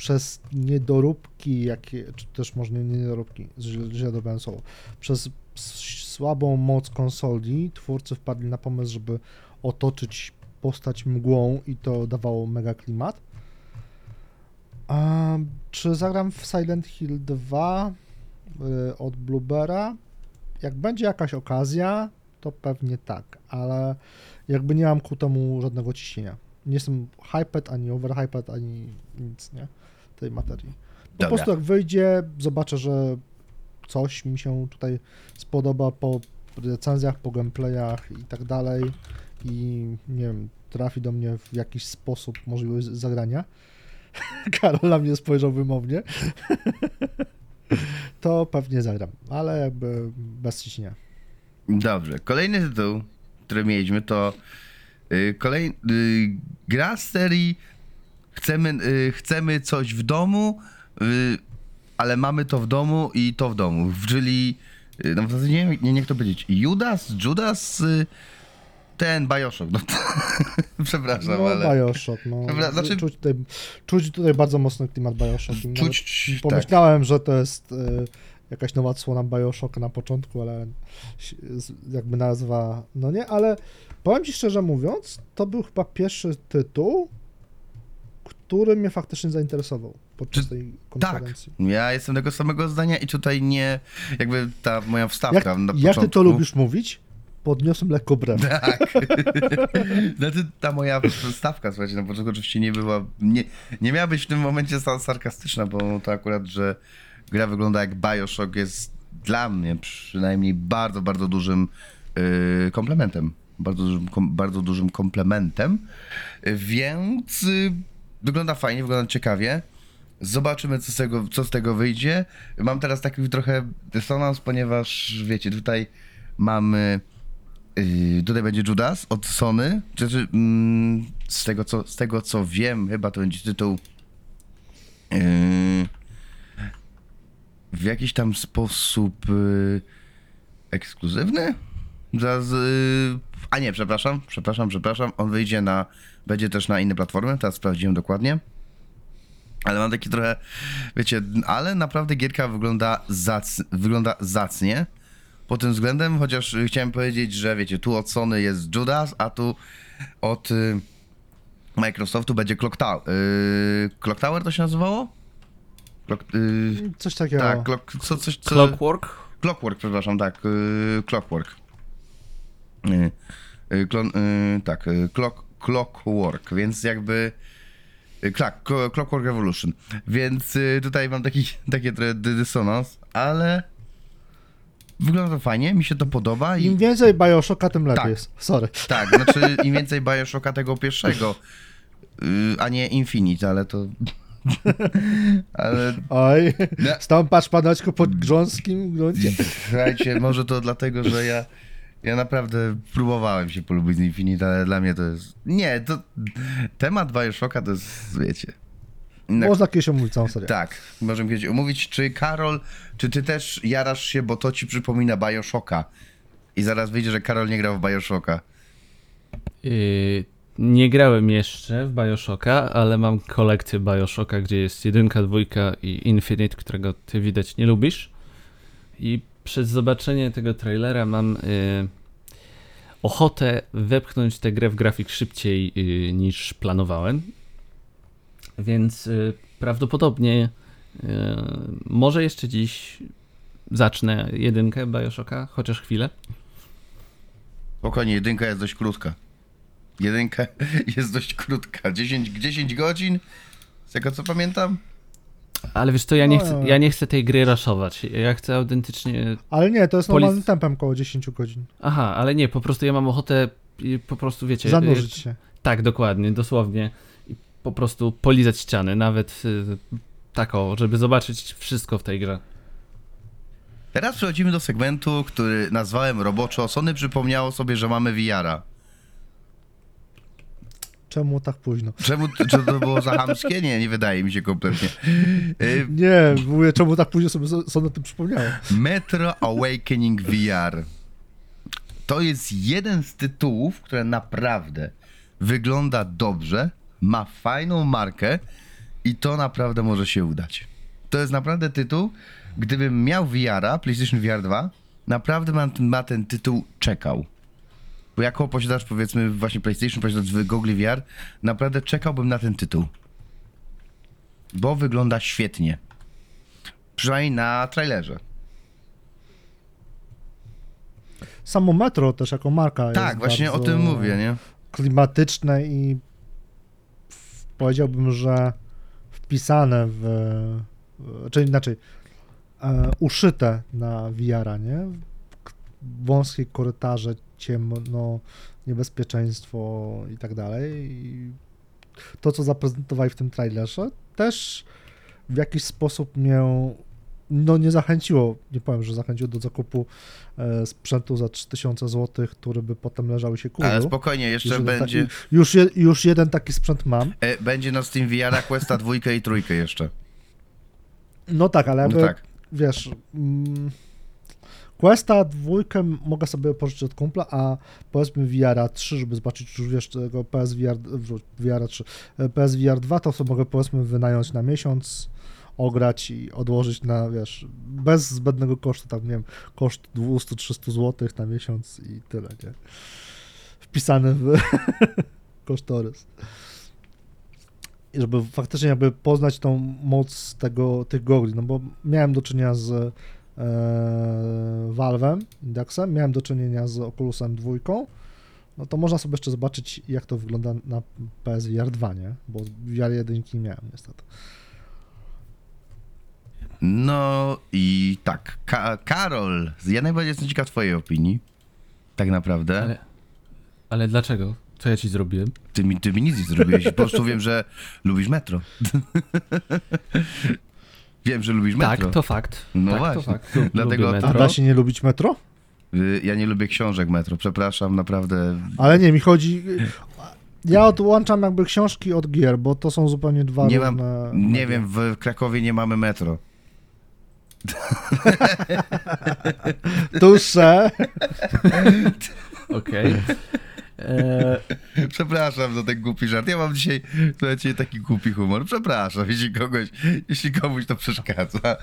przez niedoróbki, jakie, czy też może nie niedoróbki, źle dobrałem słowo, przez słabą moc konsoli twórcy wpadli na pomysł, żeby otoczyć postać mgłą i to dawało mega klimat. A, czy zagram w Silent Hill 2 y, od Bluebera? Jak będzie jakaś okazja, to pewnie tak, ale jakby nie mam ku temu żadnego ciśnienia. Nie jestem hyped, ani overhyped, ani nic, nie? Tej materii. Po prostu jak wyjdzie, zobaczę, że coś mi się tutaj spodoba po recenzjach, po gameplayach i tak dalej i nie wiem, trafi do mnie w jakiś sposób możliwość zagrania. Karol na mnie spojrzał wymownie. to pewnie zagram, ale jakby bez ciśnienia. Dobrze. Kolejny tytuł, który mieliśmy, to y, kolej, y, gra z serii chcemy, y, chcemy coś w domu, y, ale mamy to w domu i to w domu. Czyli, y, no w zasadzie nie, nie, nie kto powiedzieć, Judas, Judas, y, ten Bioshock. No, przepraszam, No, ale... Bioshock, no. Dobra, znaczy- czuć, tutaj, czuć tutaj bardzo mocny klimat Bioshock. Nawet Czuć, tak. Pomyślałem, że to jest y, jakaś nowa odsłona Bioshock na początku, ale jakby nazwa, no nie, ale powiem Ci szczerze mówiąc, to był chyba pierwszy tytuł, który mnie faktycznie zainteresował podczas Czy- tej Tak, konferencji. ja jestem tego samego zdania i tutaj nie, jakby ta moja wstawka Jak, na jak początku... Ty to lubisz mówić? Podniosłem lekko brew. Tak. znaczy, ta moja stawka, słuchajcie, na początku oczywiście nie była, nie, nie miała być w tym momencie sa- sarkastyczna, bo to akurat, że gra wygląda jak Bioshock jest dla mnie przynajmniej bardzo, bardzo dużym yy, komplementem. Bardzo dużym, bardzo dużym komplementem, więc yy, wygląda fajnie, wygląda ciekawie. Zobaczymy, co z, tego, co z tego wyjdzie. Mam teraz taki trochę dysonans, ponieważ wiecie, tutaj mamy Yy, tutaj będzie Judas od Sony. Znaczy, mm, z, tego, co, z tego co wiem, chyba to będzie tytuł yy, w jakiś tam sposób yy, ekskluzywny. Zaraz, yy, a nie, przepraszam, przepraszam, przepraszam. On wyjdzie na, będzie też na inne platformy, teraz sprawdziłem dokładnie. Ale mam taki trochę, wiecie, ale naprawdę gierka wygląda, zac, wygląda zacnie. Pod tym względem, chociaż y, chciałem powiedzieć, że wiecie, tu od Sony jest Judas, a tu od y, Microsoftu będzie Clock Tower. Y, Clock Tower to się nazywało? Clock, y, Coś takiego. tak, clock, co, coś, co, Clockwork? Clockwork, przepraszam, tak. Yy, clockwork. Yy, yy, klon, yy, tak, clock, Clockwork, więc jakby. Tak, Clo- Clockwork Revolution. Więc tutaj mam taki, taki trochę dy- dysonans, ale. Wygląda to fajnie, mi się to podoba i. Im więcej Bioshocka, tym lepiej Tak. jest. Sorry. Tak, znaczy im więcej Bioshocka tego pierwszego, a nie Infinite, ale to. ale Oj, No. stąpasz panoćku pod grząskim gruncie. Słuchajcie, może to dlatego, że ja, ja naprawdę próbowałem się polubić z Infinite, ale dla mnie to jest... Nie, to temat Bioshocka to jest, wiecie... inna- Można kiedyś omówić całą serię. Tak, możemy kiedyś omówić. Czy Karol, czy ty też jarasz się, bo to ci przypomina Bioshocka? I zaraz wyjdzie, że Karol nie grał w Bioshocka. Yy, nie grałem jeszcze w Bioshocka, ale mam kolekcję Bioshocka, gdzie jest jedynka, dwójka i Infinite, którego ty widać nie lubisz. I przez zobaczenie tego trailera mam yy, ochotę wepchnąć tę grę w grafik szybciej yy, niż planowałem. Więc yy, prawdopodobnie może jeszcze dziś zacznę jedynkę Bioshocka, chociaż chwilę. Spokojnie, jedynka jest dość krótka. Jedynka jest dość krótka. 10, 10 godzin, z tego co pamiętam. Ale wiesz to ja nie, No, chcę, ja nie chcę tej gry raszować. Ja chcę autentycznie. Ale nie, to jest Polic- normalnym tempem około 10 godzin. Aha, ale nie, po prostu ja mam ochotę po prostu wiecie. Zanurzyć się. Tak, dokładnie, dosłownie. I po prostu polizać ściany, nawet y, tak o, żeby zobaczyć wszystko w tej grze. Teraz przechodzimy do segmentu, który nazwałem roboczo. Sony przypomniało sobie, że mamy VR-a. Czemu tak późno? Czemu czy to było za chamskie? Nie, nie wydaje mi się kompletnie. Y, Nie, mówię, czemu tak późno sobie Sony o tym przypomniało. Metro Awakening VR. To jest jeden z tytułów, które naprawdę wygląda dobrze, ma fajną markę i to naprawdę może się udać. To jest naprawdę tytuł, gdybym miał VR-a, PlayStation VR 2, naprawdę ma, ma ten tytuł czekał. Bo jako posiadacz powiedzmy właśnie PlayStation, posiadacz w Google VR, naprawdę czekałbym na ten tytuł. Bo wygląda świetnie. Przynajmniej na trailerze. Samo Metro też jako marka jest Tak, właśnie o bardzo tym mówię, nie? klimatyczne i w- powiedziałbym, że wpisane w, w- czyli inaczej, e, uszyte na VR-a, nie? K- Wąskie korytarze, ciemno, niebezpieczeństwo i tak dalej. I to, co zaprezentowali w tym trailerze, też w jakiś sposób mnie no nie zachęciło, nie powiem, że zachęciło do zakupu e, sprzętu za 3000 zł, który by potem leżał i się kurzył. Ale spokojnie, jeszcze Już będzie, Taki, już, je, już jeden taki sprzęt mam. e, będzie na Steam VR Questa dwójkę i trójkę jeszcze. No tak, ale No jakby, tak. wiesz, mm, Questa dwójkę mogę sobie pożyczyć od kumpla, a powiedzmy VR 3, żeby zobaczyć już wiesz tego PSVR, VR 3, e, PSVR 2 to sobie mogę powiedzmy wynająć na miesiąc, ograć i odłożyć na, wiesz, bez zbędnego kosztu, tam nie wiem, koszt 200-300 zł na miesiąc i tyle, nie? Wpisany w kosztorys. I żeby faktycznie jakby poznać tą moc tego, tych gogli, no bo miałem do czynienia z Valve'em, Indexem, miałem do czynienia z Oculusem 2, no to można sobie jeszcze zobaczyć, jak to wygląda na PSVR 2, nie? Bo VR 1 nie miałem niestety. No i tak, Ka- Karol, ja najbardziej jestem ciekaw twojej opinii. Tak naprawdę. Ale, ale dlaczego? Co ja ci zrobiłem? Ty, mi, ty mi nic nie zrobiłeś, po prostu wiem, że lubisz metro. wiem, że lubisz metro. Tak, to fakt. No tak, właśnie. To fakt. Dlatego to- A da się nie lubić metro? Y, Ja nie lubię książek metro, przepraszam, naprawdę. Ale nie, mi chodzi... Ja odłączam jakby książki od gier, bo to są zupełnie dwa Nie mam, różne... nie media. wiem, w Krakowie nie mamy metro. Dusze. Okej. E, Przepraszam za ten głupi żart. Ja mam dzisiaj, słuchajcie, taki głupi humor. Przepraszam, jeśli kogoś, jeśli komuś to przeszkadza.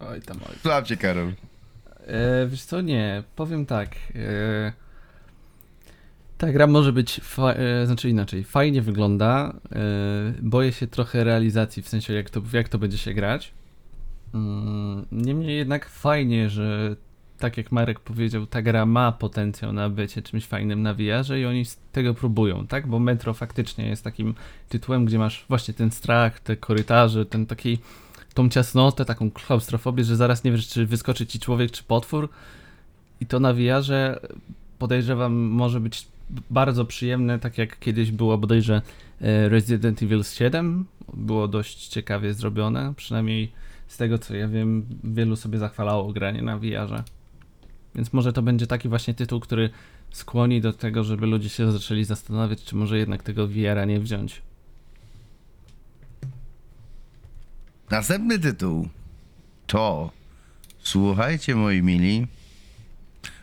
Oj tam, oj. Słucham cię, Karol. E, wiesz co, nie, powiem tak. E, ta gra może być, fa- e, znaczy inaczej, fajnie wygląda. E, boję się trochę realizacji, w sensie jak to, jak to będzie się grać. Mm, niemniej jednak fajnie, że tak jak Marek powiedział, ta gra ma potencjał na bycie czymś fajnym na VR-ze i oni tego próbują, tak? Bo Metro faktycznie jest takim tytułem, gdzie masz właśnie ten strach, te korytarze, ten taki, tą ciasnotę, taką klaustrofobię, że zaraz nie wiesz, czy wyskoczy ci człowiek, czy potwór. I to na VR-ze podejrzewam może być bardzo przyjemne, tak jak kiedyś było bodajże e, Resident Evil 7. Było dość ciekawie zrobione, przynajmniej z tego co ja wiem, wielu sobie zachwalało granie na VR-ze. Więc może to będzie taki właśnie tytuł, który skłoni do tego, żeby ludzie się zaczęli zastanawiać, czy może jednak tego VR-a nie wziąć. Następny tytuł to, słuchajcie moi mili,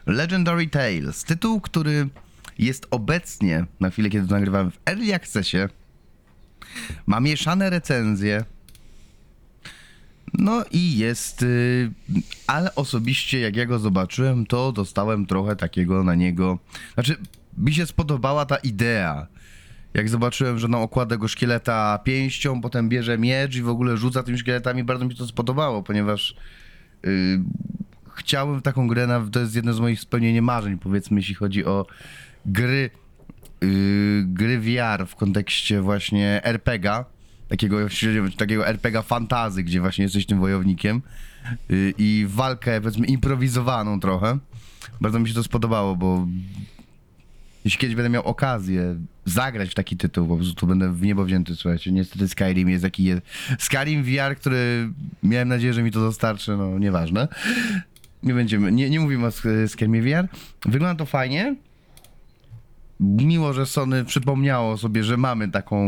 Legendary Tales. Tytuł, który jest obecnie, na chwilę kiedy to nagrywamy, w Early Accessie. Ma mieszane recenzje. No i jest, y, ale osobiście jak ja go zobaczyłem, to dostałem trochę takiego na niego. Znaczy, mi się spodobała ta idea. Jak zobaczyłem, że no okłada go szkieleta pięścią, potem bierze miecz i w ogóle rzuca tymi szkieletami, bardzo mi się to spodobało, ponieważ y, chciałem taką grę, na, to jest jedno z moich spełnienie marzeń, powiedzmy, jeśli chodzi o gry, y, gry VR w kontekście właśnie RPGa, takiego, takiego RPGa fantazy, gdzie właśnie jesteś tym wojownikiem y, i walkę, powiedzmy, improwizowaną trochę. Bardzo mi się to spodobało, bo jeśli kiedyś będę miał okazję zagrać w taki tytuł, po prostu to będę w niebo wzięty, słuchajcie. Niestety Skyrim jest taki... Je... Skyrim VR, który miałem nadzieję, że mi to dostarczy, no nieważne. Nie będziemy, nie, nie mówimy o Sk- Skyrimie VR. Wygląda to fajnie. Miło, że Sony przypomniało sobie, że mamy taką,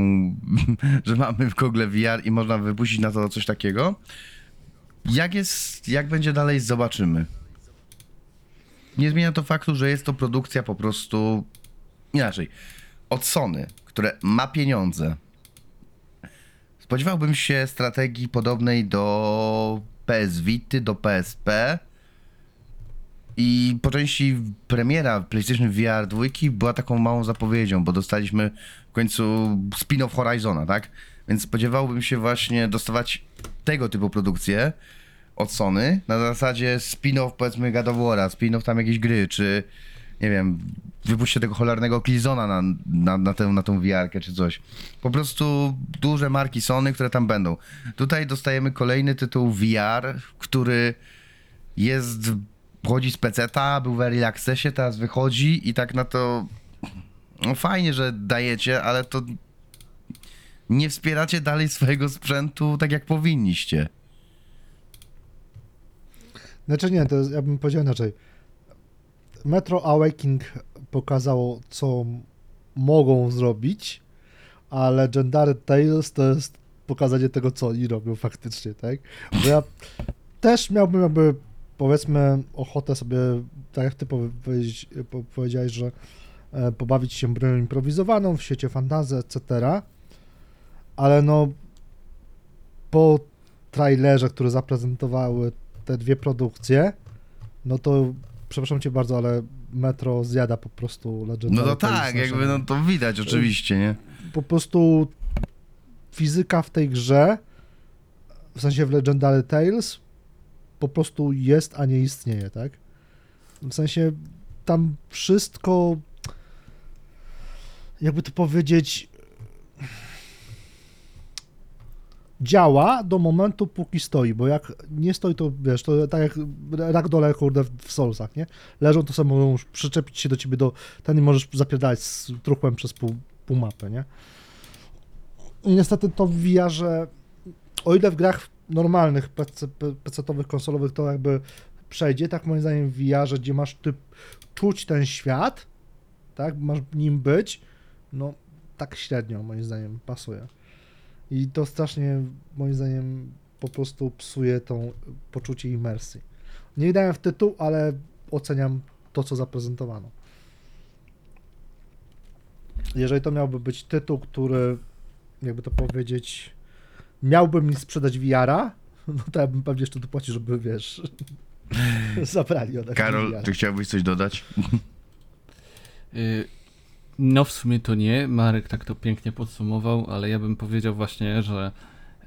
że mamy w Google VR i można wypuścić na to coś takiego. Jak jest, jak będzie dalej, zobaczymy. Nie zmienia to faktu, że jest to produkcja po prostu inaczej. Od Sony, które ma pieniądze. Spodziewałbym się strategii podobnej do PS Vity, do PSP. I po części premiera PlayStation VR 2 była taką małą zapowiedzią, bo dostaliśmy w końcu spin-off Horizona, tak? Więc spodziewałbym się właśnie dostawać tego typu produkcje od Sony na zasadzie spin-off powiedzmy God of War'a, spin-off tam jakiejś gry, czy nie wiem, wypuśćcie tego cholernego Killzona na, na, na, tę, na tą VR-kę czy coś. Po prostu duże marki Sony, które tam będą. Tutaj dostajemy kolejny tytuł VR, który jest, wchodzi z PC-ta, był w Early Accessie, teraz wychodzi i tak na to no fajnie, że dajecie, ale to nie wspieracie dalej swojego sprzętu tak jak powinniście. Znaczy nie, to jest, ja bym powiedział inaczej. Metro Awakening pokazało, co mogą zrobić, a Legendary Tales to jest pokazanie tego, co oni robią faktycznie, tak? Bo ja też miałbym jakby, powiedzmy, ochotę sobie, tak jak ty powiedzi, po- powiedziałeś, że e, pobawić się bronią improwizowaną w świecie fantazy, etc., ale no po trailerze, który zaprezentowały te dwie produkcje, no to przepraszam cię bardzo, ale Metro zjada po prostu Legendary No to tak, jakby no to widać oczywiście, nie? Po prostu fizyka w tej grze, w sensie w Legendary Tales, po prostu jest, a nie istnieje, tak? W sensie tam wszystko, jakby to powiedzieć, działa do momentu, póki stoi, bo jak nie stoi, to wiesz, to tak jak ragdole, kurde, w Soulsach, nie? Leżą, to sobie mogą przyczepić się do ciebie do, ten i możesz zapierdalać z truchłem przez pół, pół mapy, nie? Niestety to w VR-ze, o ile w grach normalnych, PC, PC-towych, konsolowych to jakby przejdzie, tak moim zdaniem w VR-ze, gdzie masz typ, czuć ten świat, tak, masz nim być, no tak średnio moim zdaniem pasuje. I to strasznie moim zdaniem po prostu psuje tą poczucie imersji. Nie dałem w tytuł, ale oceniam to, co zaprezentowano. Jeżeli to miałby być tytuł, który, jakby to powiedzieć, miałby mi sprzedać VR-a, no to ja bym pewnie jeszcze dopłacił, żeby, wiesz, zabrali ode Karol, VR. ty chciałbyś coś dodać? Y, No w sumie to nie, Marek tak to pięknie podsumował, ale ja bym powiedział właśnie, że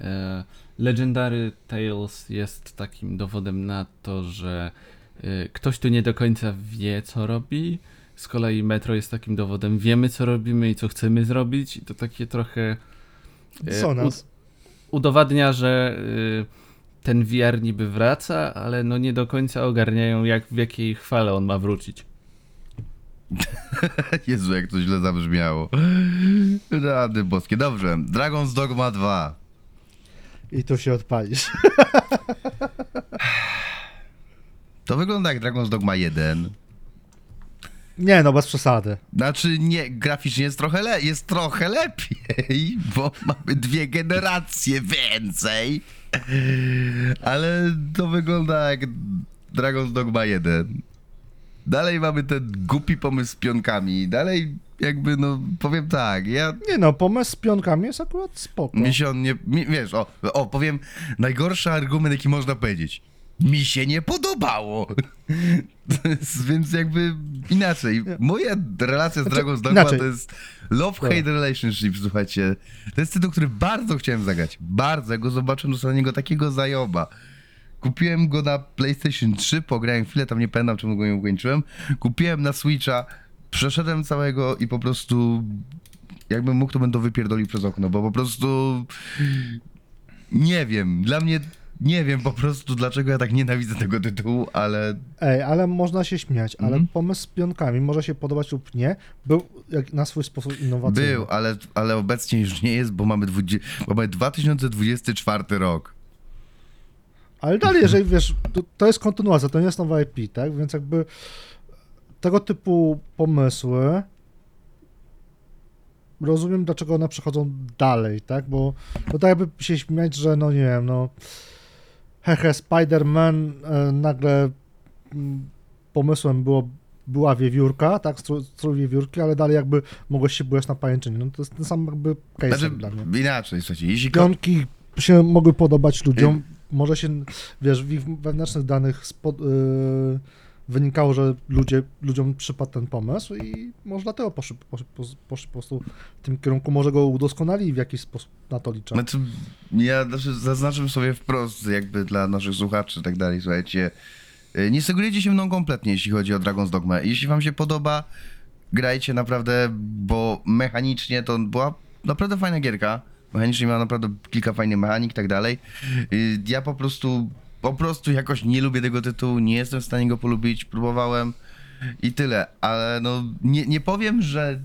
e, Legendary Tales jest takim dowodem na to, że e, ktoś tu nie do końca wie co robi. Z kolei Metro jest takim dowodem, wiemy co robimy i co chcemy zrobić i to takie trochę Co nas? Udowadnia, że y, ten VR niby wraca, ale no nie do końca ogarniają jak w jakiej chwale on ma wrócić. Jezu, jak to źle zabrzmiało. Rady boskie. Dobrze, Dragon's Dogma 2. I tu się odpalisz. To wygląda jak Dragon's Dogma 1. Nie, no bez przesady. Znaczy nie, graficznie jest trochę, le- jest trochę lepiej, bo mamy dwie generacje więcej. Ale to wygląda jak Dragon's Dogma 1. Dalej mamy ten głupi pomysł z pionkami. Dalej jakby, no powiem tak, ja... Nie no, pomysł z pionkami jest akurat spoko. Mi się on nie... Mi, wiesz, o, o, powiem najgorszy argument, jaki można powiedzieć. Mi się nie podobało. Więc jakby inaczej. Moja relacja z Znaczy, Dragon's Dogma to jest love-hate relationship, słuchajcie. To jest tytuł, który bardzo chciałem zagrać. Bardzo. Jak go zobaczyłem, dostałem niego takiego zajoba. Kupiłem go na PlayStation 3, pograłem chwilę, tam nie pamiętam czemu go nie ukończyłem. Kupiłem na Switcha, przeszedłem całego i po prostu jakbym mógł, to będę wypierdolił przez okno, bo po prostu nie wiem, dla mnie nie wiem po prostu dlaczego ja tak nienawidzę tego tytułu, ale Ej, ale można się śmiać, ale Mhm. pomysł z pionkami może się podobać lub nie, był jak na swój sposób innowacyjny. był, ale, ale obecnie już nie jest, bo mamy, 20, bo mamy 2024 rok. Ale dalej, jeżeli wiesz, to, to jest kontynuacja, to nie jest nowa IP, tak? Więc jakby tego typu pomysły rozumiem, dlaczego one przechodzą dalej, tak? Bo, bo tak jakby się śmiać, że no nie wiem, no hehe, Spider-Man e, nagle mm, pomysłem było, była wiewiórka, tak? Strój, wiewiórki, ale dalej jakby mogłeś się bujać na pajęczynie. No to jest ten sam jakby case Znaczy, dla mnie. inaczej, słuchajcie, jeśli Pionki się mogły podobać ludziom. Może się, wiesz, w ich wewnętrznych danych spo, yy, wynikało, że ludzie, ludziom przypadł ten pomysł i może dlatego poszli, poszli, poszli po prostu w tym kierunku. Może go udoskonalili w jakiś sposób, na to liczę. Znaczy, ja znaczy, sobie wprost, jakby dla naszych słuchaczy i tak dalej, słuchajcie. y, Nie sugerujcie się mną kompletnie, jeśli chodzi o Dragon's Dogma. Jeśli wam się podoba, grajcie naprawdę, bo mechanicznie to była naprawdę fajna gierka. Mechanicznie miała naprawdę kilka fajnych mechanik i tak dalej. Y, Ja po prostu, po prostu jakoś nie lubię tego tytułu, nie jestem w stanie go polubić, próbowałem i tyle, ale no nie, nie powiem, że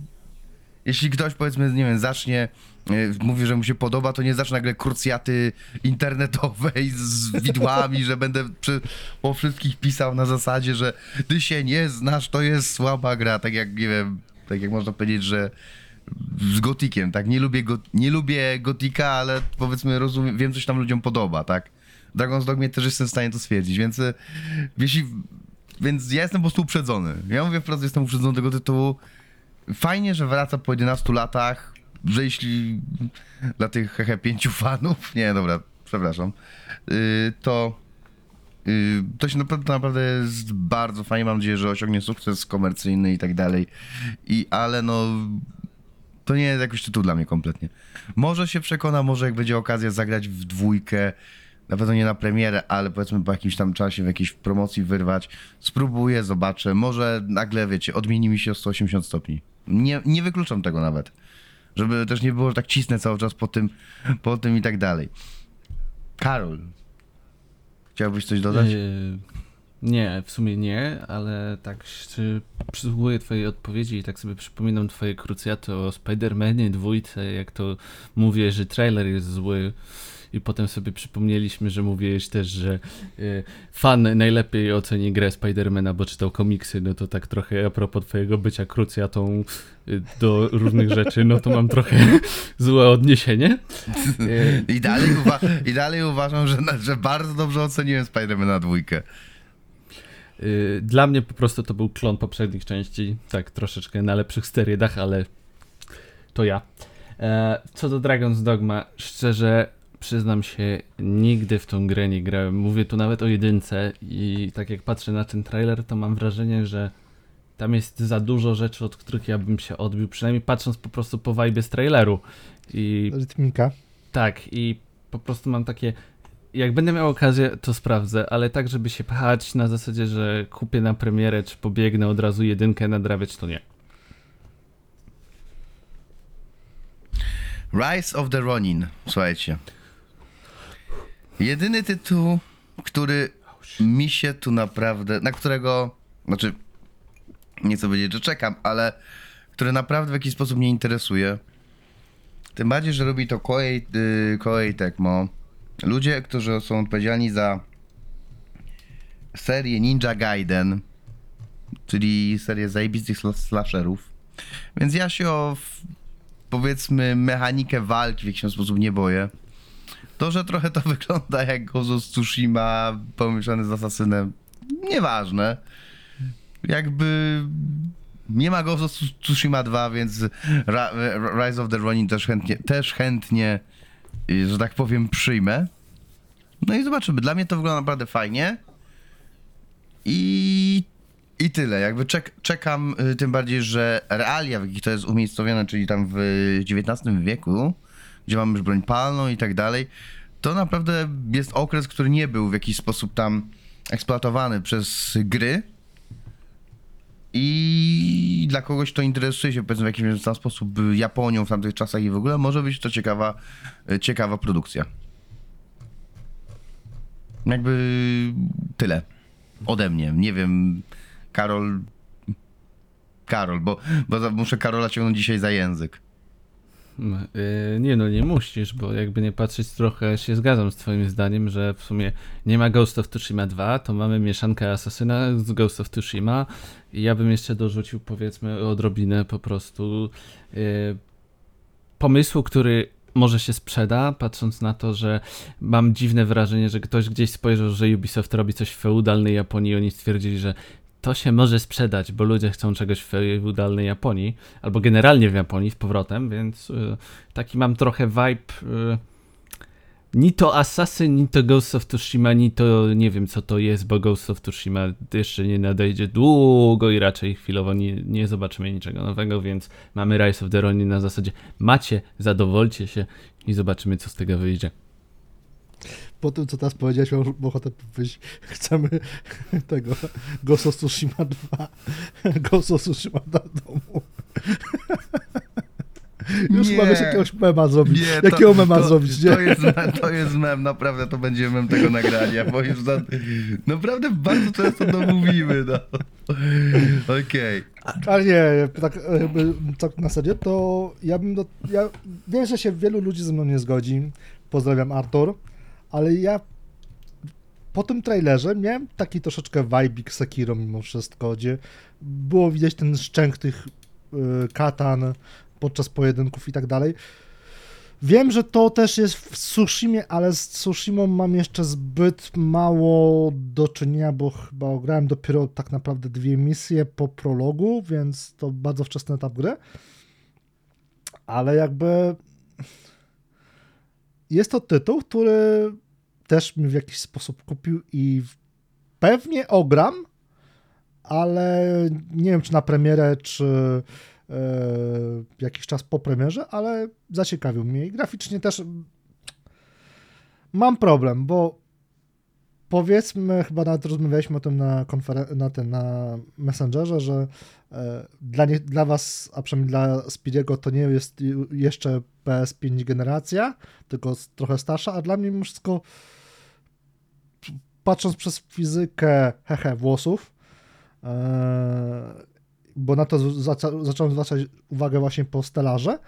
jeśli ktoś powiedzmy, nie wiem, zacznie, e, mówi, że mu się podoba, to nie zacznie nagle krucjaty internetowej z widłami, że będę przy, po wszystkich pisał na zasadzie, że ty się nie znasz, to jest słaba gra, tak jak, nie wiem, tak jak można powiedzieć, że z Gotikiem, tak, nie lubię, go, nie lubię Gotika, ale powiedzmy rozumiem, wiem, co się tam ludziom podoba, tak. Dragon's Dogmie też jestem w stanie to stwierdzić, więc e, jeśli, więc ja jestem po prostu uprzedzony. Ja mówię wprost, jestem uprzedzony tego tytułu, fajnie, że wraca po 11 latach, że jeśli dla tych hehe pięciu fanów, nie, dobra, przepraszam, yy, to yy, to się naprawdę, naprawdę jest bardzo fajnie, mam nadzieję, że osiągnie sukces komercyjny i tak dalej, i ale no to nie jest jakoś tytuł dla mnie kompletnie. Może się przekona, może jak będzie okazja zagrać w dwójkę, na pewno nie na premierę, ale powiedzmy po jakimś tam czasie w jakiejś promocji wyrwać, spróbuję, zobaczę, może nagle, wiecie, odmieni mi się o 180 stopni. Nie, nie wykluczam tego nawet. Żeby też nie było, że tak cisnę cały czas po tym, po tym i tak dalej. Karol, chciałbyś coś dodać? Yy, nie, w sumie nie, ale tak przysłuchuję twojej odpowiedzi i tak sobie przypominam twoje krucjaty o Spider-Manie dwójce, jak to mówię, że trailer jest zły i potem sobie przypomnieliśmy, że mówiłeś też, że y, fan najlepiej oceni grę Spidermana, bo czytał komiksy, no to tak trochę a propos twojego bycia krucjatą y, do różnych rzeczy, no to mam trochę złe odniesienie. Y, I dalej, uwa- I dalej uważam, że, że bardzo dobrze oceniłem Spider-Mana dwójkę. Dla mnie po prostu to był klon poprzednich części, tak troszeczkę na lepszych sterydach, ale to ja. E, Co do Dragon's Dogma, szczerze przyznam się, nigdy w tą grę nie grałem. Mówię tu nawet o jedynce i tak jak patrzę na ten trailer, to mam wrażenie, że tam jest za dużo rzeczy, od których ja bym się odbił, przynajmniej patrząc po prostu po vibe z traileru. I Rytmika. tak, i po prostu mam takie. Jak będę miał okazję, to sprawdzę, ale tak, żeby się pchać na zasadzie, że kupię na premierę, czy pobiegnę od razu jedynkę nadrabiać, to nie. Rise of the Ronin, słuchajcie. Jedyny tytuł, który mi się tu naprawdę, na którego, znaczy, nie chcę powiedzieć, że czekam, ale który naprawdę w jakiś sposób mnie interesuje. Tym bardziej, że robi to Koei, y, Koei Tecmo. Ludzie, którzy są odpowiedzialni za serię Ninja Gaiden, czyli serię zajebistych sla- slasherów. Więc ja się o powiedzmy mechanikę walki w jakiś sposób nie boję. To, że trochę to wygląda jak Gozo z Tsushima pomieszany z Asasynem, nieważne. Jakby nie ma Gozo z Tsushima 2, więc Ra- Rise of the Ronin też chętnie, też chętnie, y, że tak powiem, przyjmę. No i zobaczymy. Dla mnie to wygląda naprawdę fajnie. I i tyle, jakby czek, czekam, y, tym bardziej, że realia, w jakich to jest umiejscowione, czyli tam w XIX wieku, gdzie mamy broń palną i tak dalej, to naprawdę jest okres, który nie był w jakiś sposób tam eksploatowany przez gry. I dla kogoś, kto interesuje się powiedzmy w jakiś sposób Japonią w tamtych czasach i w ogóle, może być to ciekawa, y, ciekawa produkcja. Jakby tyle ode mnie. Nie wiem, Karol. Karol, bo, bo muszę Karola ciągnąć dzisiaj za język. Mm, y, nie no, nie musisz, bo jakby nie patrzeć, trochę się zgadzam z twoim zdaniem, że w sumie nie ma Ghost of Tsushima 2, to mamy mieszankę Asasyna z Ghost of Tsushima i ja bym jeszcze dorzucił powiedzmy odrobinę po prostu y, pomysłu, który może się sprzeda, patrząc na to, że mam dziwne wrażenie, że ktoś gdzieś spojrzał, że Ubisoft robi coś w feudalnej Japonii i oni stwierdzili, że to się może sprzedać, bo ludzie chcą czegoś w feudalnej Japonii, albo generalnie w Japonii z powrotem, więc y, taki mam trochę vibe y, ni to Assassin, ni to Ghost of Tsushima, ni to nie wiem co to jest, bo Ghost of Tsushima jeszcze nie nadejdzie długo i raczej chwilowo nie, nie zobaczymy niczego nowego, więc mamy Rise of the Ronin na zasadzie macie, zadowolcie się i zobaczymy co z tego wyjdzie. Po tym, co teraz powiedziałeś, mam ochotę powiedzieć, chcemy tego Ghost of Tsushima 2, Ghost of Tsushima na domu. Już Nie. wiesz jakiegoś mema zrobić. Nie, to- Jakiego mema to, zrobić, nie? To jest, mem, to jest mem, naprawdę to będzie mem tego nagrania, bo już za, naprawdę bardzo często to mówimy, no. Okej. Ale nie, tak, jakby, tak na serio, to ja bym do, ja wiem, że się wielu ludzi ze mną nie zgodzi. Pozdrawiam Artur, ale ja po tym trailerze miałem taki troszeczkę vibe Sekiro mimo wszystko, gdzie było widać ten szczęk tych y, katan podczas pojedynków i tak dalej. Wiem, że to też jest w Tsushimie, ale z Tsushimą mam jeszcze zbyt mało do czynienia, bo chyba grałem dopiero tak naprawdę dwie misje po prologu, więc to bardzo wczesny etap gry. Ale jakby jest to tytuł, który też mi w jakiś sposób kupił i pewnie ogram, ale nie wiem czy na premierę, czy e, jakiś czas po premierze, ale zaciekawił mnie i graficznie też mam problem, bo powiedzmy, chyba nawet rozmawialiśmy o tym na, konferen- na, tym, na Messengerze, że e, dla, nie, dla was, a przynajmniej dla Speediego to nie jest jeszcze PS5 generacja, tylko trochę starsza, a dla mnie mimo wszystko patrząc przez fizykę hehe włosów, e, bo na to zacząłem zwracać uwagę właśnie po stelarze,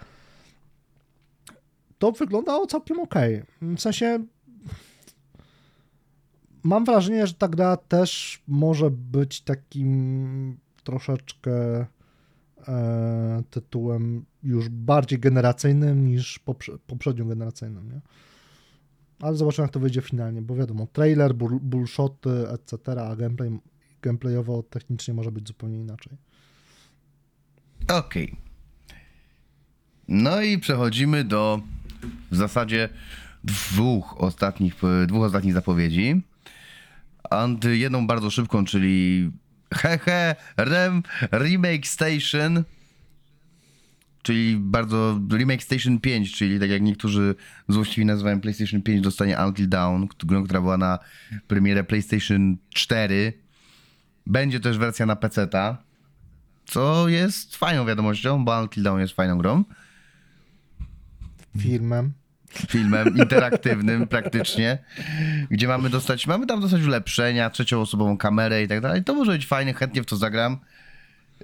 to wyglądało całkiem ok. W sensie mam wrażenie, że ta gra też może być takim troszeczkę e, tytułem już bardziej generacyjnym niż poprze- poprzednio generacyjnym, nie? Ale zobaczymy, jak to wyjdzie finalnie, bo wiadomo, trailer, bull, bullshoty, etc., a gameplay, gameplayowo, technicznie może być zupełnie inaczej. Okej. No i przechodzimy do w zasadzie dwóch ostatnich, dwóch ostatnich zapowiedzi. And jedną bardzo szybką, czyli Hehe Rem Remake Station. Czyli bardzo Remake Station 5, czyli tak jak niektórzy złośliwi nazywają PlayStation 5 dostanie Until Dawn, grą, która była na premierę PlayStation 4. Będzie też wersja na PC-ta co jest fajną wiadomością, bo Until Dawn jest fajną grą, Filmem. filmem interaktywnym praktycznie, gdzie mamy dostać, mamy tam dostać ulepszenia, trzecioosobową kamerę i tak dalej. To może być fajne, chętnie w to zagram.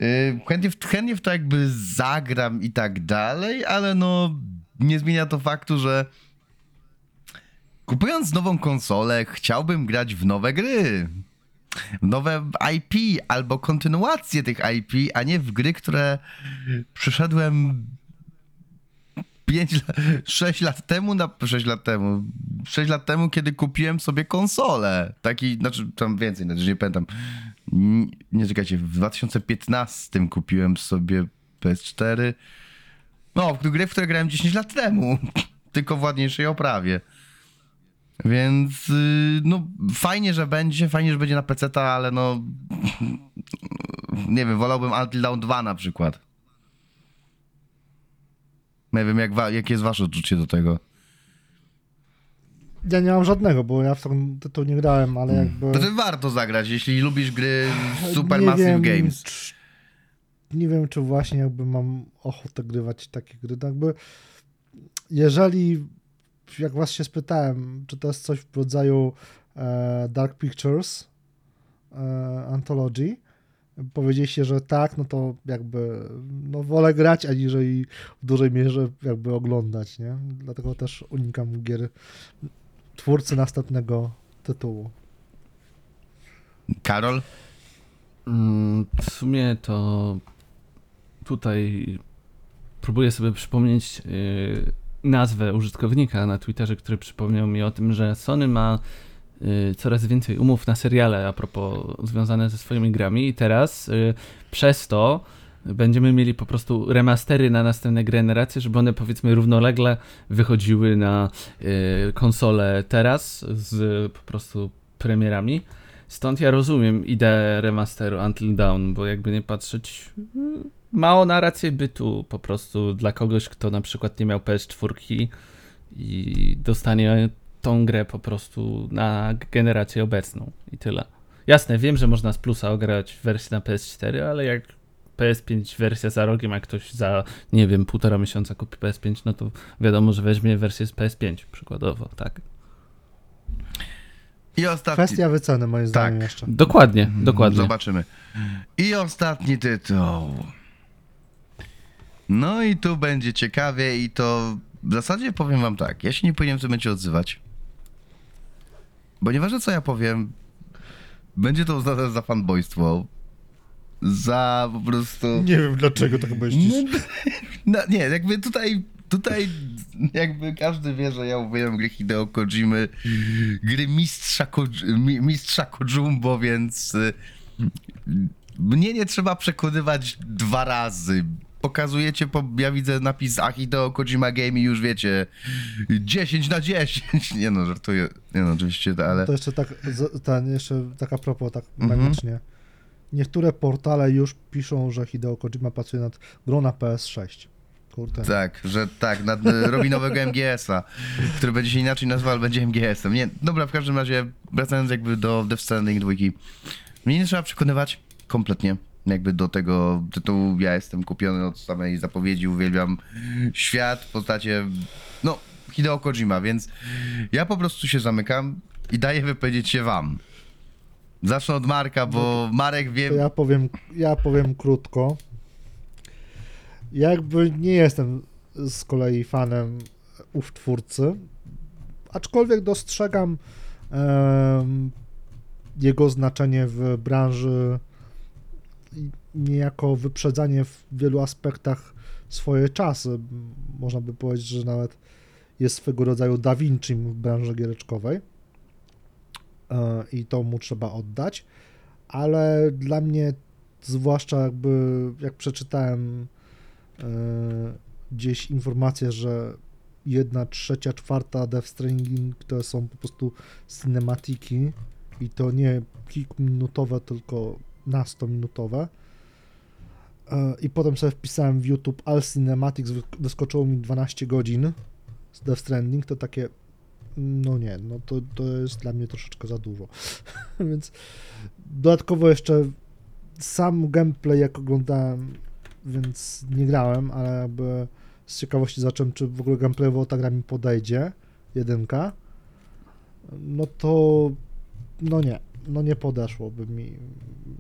Yy, chętnie, w, chętnie w to jakby zagram i tak dalej, ale no nie zmienia to faktu, że kupując nową konsolę chciałbym grać w nowe gry. W nowe IP albo kontynuację tych IP, a nie w gry, które przyszedłem 5 lat, 6 lat temu, na 6 lat temu, 6 lat temu, kiedy kupiłem sobie konsolę. Taki, znaczy tam więcej, znaczy nie pamiętam. Nie, czekajcie, w 2015 kupiłem sobie PS4. No, w grę, w której grałem 10 lat temu. Tylko w ładniejszej oprawie. Więc yy, no fajnie, że będzie, fajnie, że będzie na PC, ale no nie wiem, wolałbym Until Dawn 2 na przykład. Nie wiem, jak jakie jest wasze odczucie do tego. Ja nie mam żadnego, bo ja w ten tytuł nie grałem, ale jakby... To ty warto zagrać, jeśli lubisz gry Super nie Massive wiem, Games. czy- Nie wiem, czy właśnie jakby mam ochotę grywać takie gry. No Jakby jeżeli, jak was się spytałem, czy to jest coś w rodzaju e, Dark Pictures e, Anthology, powiedzieliście, że tak, no to jakby no wolę grać, aniżeli w dużej mierze jakby oglądać, nie? Dlatego też unikam gier twórcy następnego tytułu. Karol? Mm, W sumie to tutaj próbuję sobie przypomnieć yy, nazwę użytkownika na Twitterze, który przypomniał mi o tym, że Sony ma yy, coraz więcej umów na seriale a propos związane ze swoimi grami i teraz yy, przez to będziemy mieli po prostu remastery na następne generacje, żeby one powiedzmy równolegle wychodziły na yy, konsole teraz z po prostu premierami. Stąd ja rozumiem ideę remasteru Until Dawn, bo jakby nie patrzeć, mm, mało na rację bytu po prostu dla kogoś, kto na przykład nie miał PS4 i dostanie tą grę po prostu na generację obecną i tyle. Jasne, wiem, że można z plusa ograć wersję na PS4, ale jak PS5 wersja za rogiem, a ktoś za, nie wiem, półtora miesiąca kupi PS5, no to wiadomo, że weźmie wersję z PS5 przykładowo, tak? I ostatni. Kwestia wyceny moim zdaniem Tak. jeszcze. Dokładnie, dokładnie. Zobaczymy. I ostatni tytuł. No i tu będzie ciekawie i to w zasadzie powiem wam tak, ja się nie powinienem w tym momencie odzywać. Bo nieważne co ja powiem, będzie to uznane za fanboystwo. Za po prostu... Nie wiem dlaczego tak myślisz. No, nie, jakby tutaj, tutaj jakby każdy wie, że ja uwielbiam gry Hideo Kojimy, gry mistrza, Ko, mi- mistrza Kojumbo, więc y, mnie nie trzeba przekonywać dwa razy. Pokazujecie, po, ja widzę napis a Hideo Kojima Game i już wiecie 10 na 10. Nie no, żartuję. Nie no, oczywiście, ale... To jeszcze tak, ten, jeszcze tak a propos, tak Mhm. magicznie. Niektóre portale już piszą, że Hideo Kojima pracuje nad grą na PS6. Kurde. Tak, że tak, nad, robi nowego MGS-a, który będzie się inaczej nazywał, ale będzie MGS-em. Nie, dobra, w każdym razie, wracając jakby do Death Stranding 2. Mnie nie trzeba przekonywać kompletnie jakby do tego tytułu. Ja jestem kupiony od samej zapowiedzi, uwielbiam świat w postacie, no, Hideo Kojima, więc ja po prostu się zamykam i daję wypowiedzieć się wam. Zacznę od Marka, bo Marek wie... To ja powiem, ja powiem krótko. Jakby nie jestem z kolei fanem ów twórcy. Aczkolwiek dostrzegam jego znaczenie w branży niejako wyprzedzanie w wielu aspektach swoje czasy. Można by powiedzieć, że nawet jest swego rodzaju Da Vinci w branży giereczkowej i to mu trzeba oddać, ale dla mnie, zwłaszcza jakby jak przeczytałem e, gdzieś informację, że jedna trzecia, czwarta Death Stranding to są po prostu cinematiki i to nie kilkuminutowe, tylko nastominutowe. E, I potem sobie wpisałem w YouTube All Cinematics, wy- wyskoczyło mi 12 godzin z Death Stranding, to takie no nie, no to, to jest dla mnie troszeczkę za dużo. Więc dodatkowo jeszcze sam gameplay jak oglądałem, więc nie grałem, ale jakby z ciekawości zacząłem, czy w ogóle gameplayowo ta gra mi podejdzie, jedynka, no to no nie, no nie podeszłoby mi,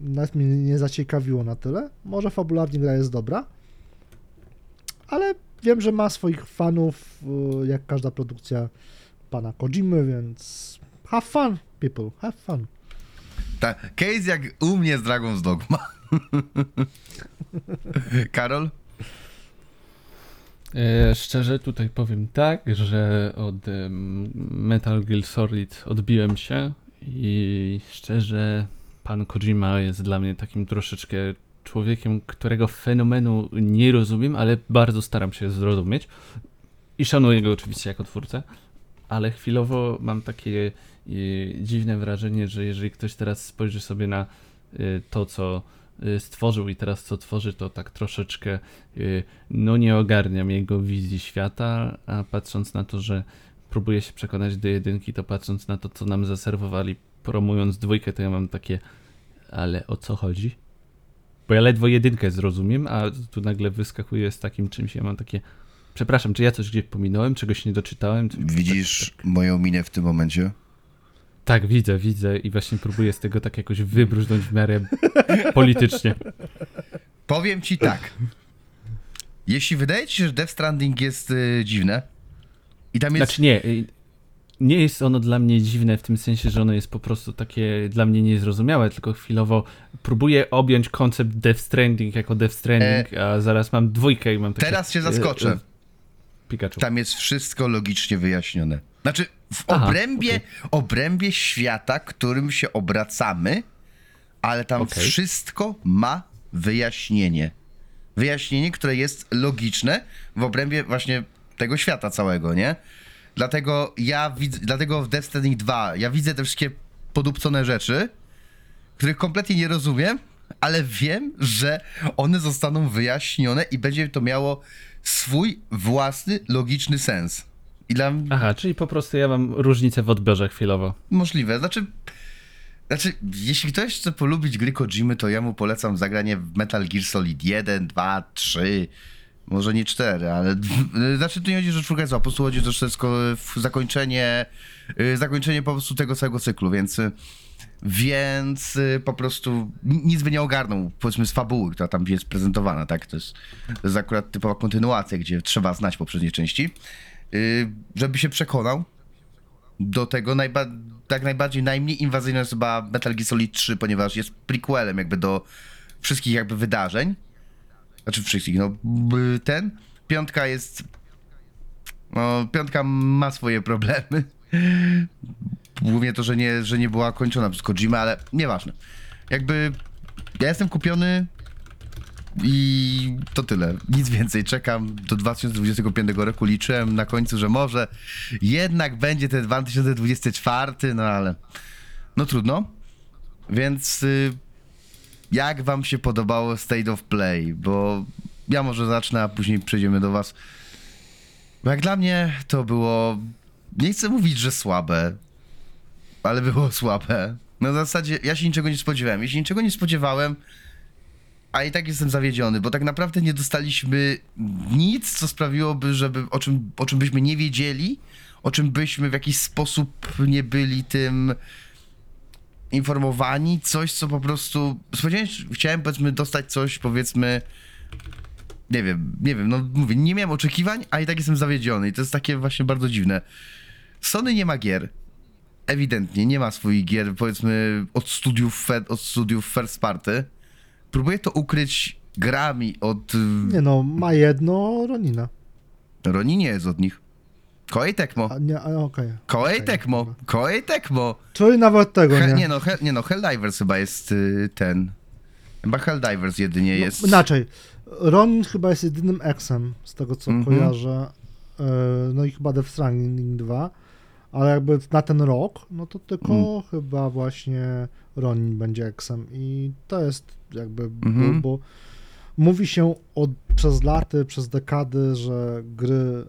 nawet mnie nie zaciekawiło na tyle. Może fabularnie gra jest dobra, ale wiem, że ma swoich fanów, y, jak każda produkcja pana Kojimy, więc have fun, people, have fun. Ta, case jak u mnie z Dragon's Dogma. Karol? E, szczerze tutaj powiem tak, że od Metal Gear Solid odbiłem się i szczerze pan Kojima jest dla mnie takim troszeczkę człowiekiem, którego fenomenu nie rozumiem, ale bardzo staram się zrozumieć i szanuję go oczywiście jako twórcę, ale chwilowo mam takie e, dziwne wrażenie, że jeżeli ktoś teraz spojrzy sobie na e, to, co e, stworzył i teraz co tworzy, to tak troszeczkę no nie ogarniam jego wizji świata, a patrząc na to, że próbuję się przekonać do jedynki, to patrząc na to, co nam zaserwowali promując dwójkę, to ja mam takie ale o co chodzi? Bo ja ledwo jedynkę zrozumiem, a tu nagle wyskakuje z takim czymś, ja mam takie przepraszam, czy ja coś gdzieś pominąłem, czegoś nie doczytałem? Widzisz moją minę w tym momencie? Tak, widzę, widzę i właśnie próbuję z tego tak jakoś wybruźnąć w miarę politycznie. Powiem ci tak. Jeśli wydaje ci się, że Death Stranding jest y, dziwne i tam jest... Znaczy nie, y, nie jest ono dla mnie dziwne w tym sensie, że ono jest po prostu takie dla mnie niezrozumiałe, tylko chwilowo próbuję objąć koncept Death Stranding jako Death Stranding, a zaraz mam dwójkę i mam takie... E, Teraz cię y, zaskoczę. Pikachu. Tam jest wszystko logicznie wyjaśnione. Znaczy, w Aha, obrębie, obrębie świata, którym się obracamy, ale tam Okej. wszystko ma wyjaśnienie. Wyjaśnienie, które jest logiczne w obrębie właśnie tego świata całego, nie? Dlatego ja widzę, dlatego w Stranding 2 ja widzę te wszystkie podupcone rzeczy, których kompletnie nie rozumiem, ale wiem, że one zostaną wyjaśnione i będzie to miało swój własny, logiczny sens. I dla Aha, czyli po prostu ja mam różnicę w odbiorze chwilowo. możliwe. Znaczy, znaczy, jeśli ktoś chce polubić gry Kojimy, to ja mu polecam zagranie w Metal Gear Solid 1, 2, 3, może nie 4, ale znaczy tu nie chodzi, że czwórka jest po prostu chodzi, że to jest ko- w zakończenie, y, zakończenie po prostu tego całego cyklu, więc y, więc y, po prostu ni- nic by nie ogarnął, powiedzmy, z fabuły, która tam jest prezentowana, tak? To jest, to jest akurat typowa kontynuacja, gdzie trzeba znać poprzednie części, y, żeby się przekonał, do tego najba- tak najbardziej, najmniej inwazyjna jest chyba Metal Gear Solid 3, ponieważ jest prequelem jakby do wszystkich jakby wydarzeń. Znaczy wszystkich, no ten. Piątka jest... No, piątka ma swoje problemy. Głównie to, że nie, że nie była kończona przez Kojima, ale nieważne. Jakby ja jestem kupiony i to tyle. Nic więcej. Czekam do 2025 roku. Liczyłem na końcu, że może jednak będzie ten 2024, no ale no trudno. Więc y, jak wam się podobało State of Play? Bo ja może zacznę, a później przejdziemy do was. Bo jak dla mnie to było, nie chcę mówić, że słabe, ale było słabe. No w zasadzie ja się niczego nie spodziewałem. Jeśli niczego nie spodziewałem, a i tak jestem zawiedziony, bo tak naprawdę nie dostaliśmy nic, co sprawiłoby, żeby o czym, o czym byśmy nie wiedzieli, o czym byśmy w jakiś sposób nie byli tym informowani, coś, co po prostu. Spodziewałem się, chciałem powiedzmy dostać coś, powiedzmy, nie wiem, nie wiem, no mówię, nie miałem oczekiwań, a i tak jestem zawiedziony i to jest takie właśnie bardzo dziwne. Sony nie ma gier. Ewidentnie nie ma swoich gier, powiedzmy, od studiów, od studiów first party. Próbuje to ukryć grami od... y, Nie no, ma jedno Ronina. Roni nie jest od nich. Koei Tecmo. A nie, okej. Koei okej, Tecmo. Koei Tecmo. Czyli nawet tego He, nie. nie no, he, nie no, Helldivers chyba jest y, ten. Chyba Helldivers jedynie No, jest. Inaczej. Ronin chyba jest jedynym eksem, z tego co Mhm. kojarzę. E, No i chyba Death Stranding 2. Ale jakby na ten rok, no to tylko Mm. chyba właśnie Ronin będzie eksem. I to jest jakby, Mhm. bo, bo mówi się od, przez laty, przez dekady, że gry,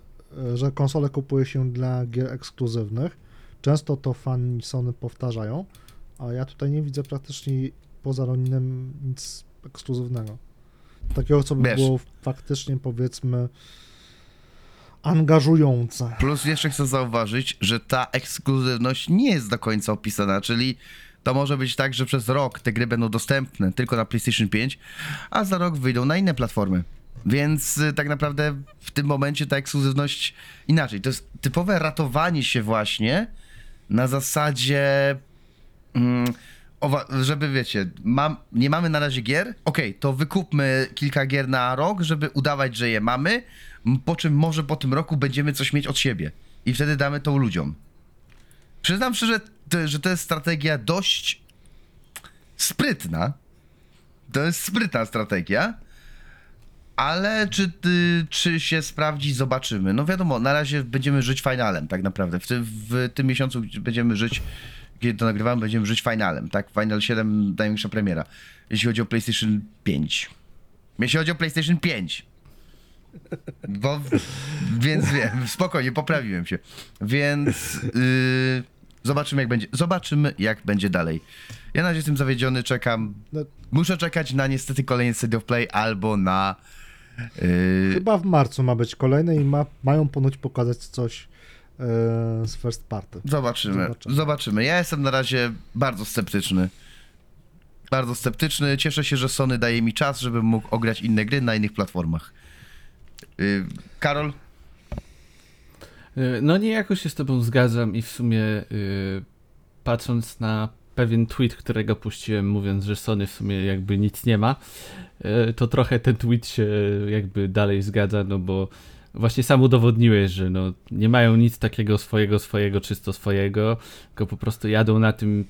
że konsole kupuje się dla gier ekskluzywnych. Często to fani Sony powtarzają, a ja tutaj nie widzę praktycznie poza Roninem nic ekskluzywnego. Takiego, co by Wiesz. było faktycznie, powiedzmy, angażujące. Plus jeszcze chcę zauważyć, że ta ekskluzywność nie jest do końca opisana, czyli to może być tak, że przez rok te gry będą dostępne tylko na PlayStation 5, a za rok wyjdą na inne platformy. Więc y, tak naprawdę w tym momencie ta ekskluzywność inaczej. To jest typowe ratowanie się właśnie na zasadzie. Mm, owa- żeby wiecie, mam, nie mamy na razie gier, okej, to wykupmy kilka gier na rok, żeby udawać, że je mamy, po czym może po tym roku będziemy coś mieć od siebie i wtedy damy to ludziom. Przyznam szczerze, to, że to jest strategia dość sprytna. To jest sprytna strategia. Ale czy, ty, czy się sprawdzi, zobaczymy. No wiadomo, na razie będziemy żyć finalem, tak naprawdę. W tym, w tym miesiącu będziemy żyć, kiedy to nagrywamy, będziemy żyć finalem, tak? Final 7 największa premiera. Jeśli chodzi o PlayStation 5. Jeśli chodzi o PlayStation 5. Bo, więc wiem, spokojnie, poprawiłem się. Więc yy, zobaczymy jak będzie. Zobaczymy jak będzie dalej. Ja na razie jestem zawiedziony, czekam. No, Muszę czekać na niestety kolejny State of Play albo na. Yy, chyba w marcu ma być kolejne i ma, mają ponoć pokazać coś z first party. zobaczymy. Zobaczymy. Zobaczymy. Ja jestem na razie bardzo sceptyczny. Bardzo sceptyczny. Cieszę się, że Sony daje mi czas, żebym mógł ograć inne gry na innych platformach. Yy, Karol? Y, No niejako się z tobą zgadzam i w sumie y, patrząc na pewien tweet, którego puściłem mówiąc, że Sony w sumie jakby nic nie ma, y, to trochę ten tweet się jakby dalej zgadza, no bo właśnie sam udowodniłeś, że no nie mają nic takiego swojego, swojego, czysto swojego, tylko po prostu jadą na tym,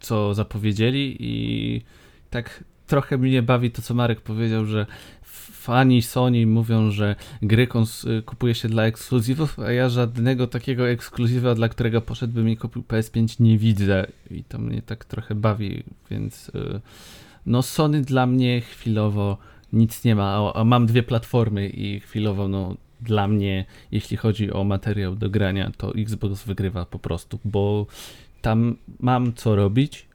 co zapowiedzieli i tak trochę mnie bawi to, co Marek powiedział, że fani Sony mówią, że gry kupuje się dla ekskluzywów, a ja żadnego takiego ekskluzywa, dla którego poszedłbym i kupił PS5 nie widzę. I to mnie tak trochę bawi, więc y, no Sony dla mnie chwilowo nic nie ma, a mam dwie platformy i chwilowo no dla mnie, jeśli chodzi o materiał do grania, to Xbox wygrywa po prostu, bo tam mam co robić,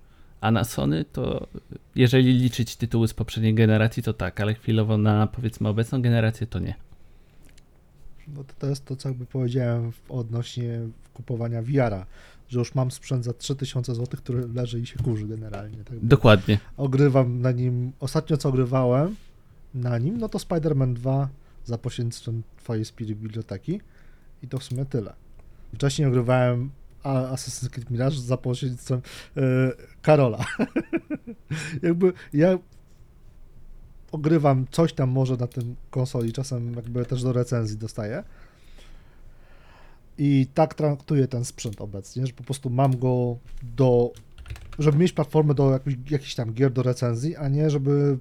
a na Sony to jeżeli liczyć tytuły z poprzedniej generacji, to tak, ale chwilowo na powiedzmy obecną generację to nie. No to, to jest to, co jakby powiedziałem odnośnie kupowania VR-a, że już mam sprzęt za 3000 zł, który leży i się kurzy generalnie. Tak Dokładnie. Ogrywam na nim, ostatnio co ogrywałem na nim, no to Spider-Man 2 za pośrednictwem twojej Spirit Biblioteki i to w sumie tyle. Wcześniej ogrywałem Assassin's Creed Mirage za pośrednictwem e, Karola. jakby ja ogrywam coś tam może na tym konsoli, czasem jakby też do recenzji dostaję. I tak traktuję ten sprzęt obecnie, że po prostu mam go do, żeby mieć platformę do jakichś, jakichś tam gier do recenzji, a nie żeby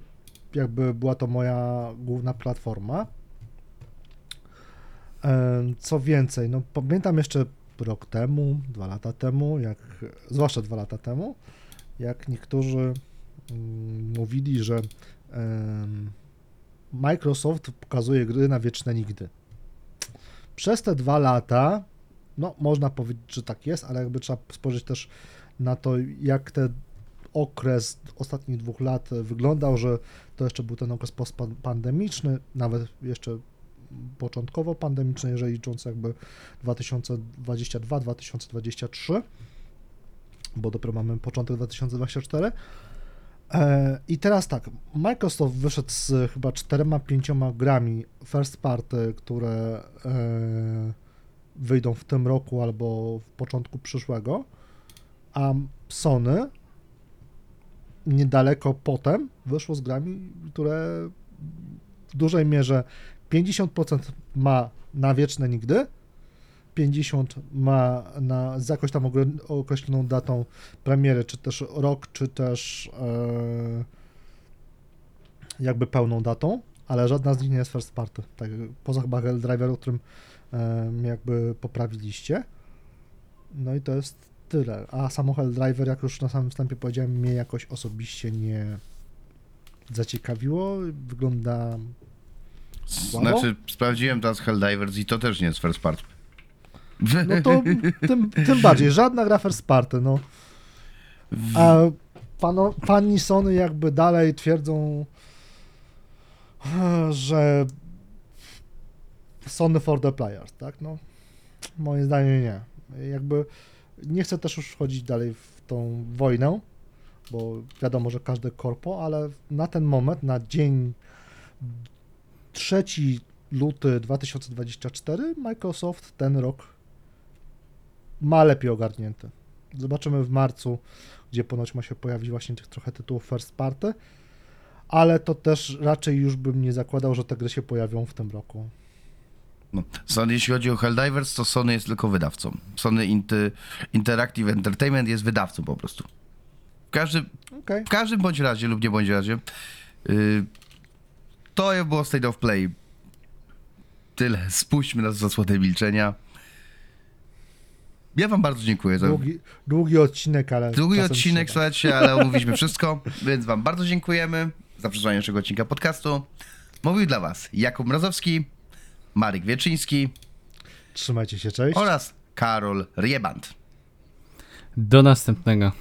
jakby była to moja główna platforma. Co więcej, no pamiętam jeszcze rok temu, dwa lata temu, jak, zwłaszcza dwa lata temu, jak niektórzy mm, mówili, że Microsoft pokazuje gry na wieczne nigdy. Przez te dwa lata, no można powiedzieć, że tak jest, ale jakby trzeba spojrzeć też na to, jak ten okres ostatnich dwóch lat wyglądał, że to jeszcze był ten okres postpandemiczny, nawet jeszcze początkowo pandemiczny, jeżeli licząc jakby 2022-2023, bo dopiero mamy początek 2024. E, I teraz tak, Microsoft wyszedł z chyba czterema, pięcioma grami first party, które e, wyjdą w tym roku albo w początku przyszłego, a Sony niedaleko potem wyszło z grami, które w dużej mierze 50% ma na wieczne nigdy, 50 ma na, z jakoś tam określoną datą premiery, czy też rok, czy też e, jakby pełną datą, ale żadna z nich nie jest first party. Tak, poza chyba Helldriver, o którym e, jakby poprawiliście. No i to jest tyle. A samo Helldriver, jak już na samym wstępie powiedziałem, mnie jakoś osobiście nie zaciekawiło. Wygląda? Znaczy, sprawdziłem teraz Helldivers i to też nie jest first part. No to tym, tym bardziej, żadna gra first party, no. A pano, fani Sony jakby dalej twierdzą, że Sony for the players, tak? No, moim zdaniem nie. Jakby nie chcę też już wchodzić dalej w tą wojnę, bo wiadomo, że każde korpo, ale na ten moment, na dzień 3 luty 2024 Microsoft ten rok ma lepiej ogarnięty. Zobaczymy w marcu, gdzie ponoć ma się pojawić właśnie tych trochę tytułów first party, ale to też raczej już bym nie zakładał, że te gry się pojawią w tym roku. No. Sony, jeśli chodzi o Helldivers, to Sony jest tylko wydawcą. Sony Inty, Interactive Entertainment jest wydawcą po prostu. W każdym, Okej. w każdym bądź razie lub nie bądź razie yy, to było State of Play. Tyle. Spuśćmy nas w zasłonę milczenia. Ja wam bardzo dziękuję za Długi, długi odcinek, ale. długi odcinek, trzeba. słuchajcie, ale omówiliśmy wszystko, więc wam bardzo dziękujemy za przesłanie naszego odcinka podcastu. Mówił dla was Jakub Mrazowski, Marek Wieczyński Trzymajcie się, cześć. oraz Karol Rieband. Do następnego.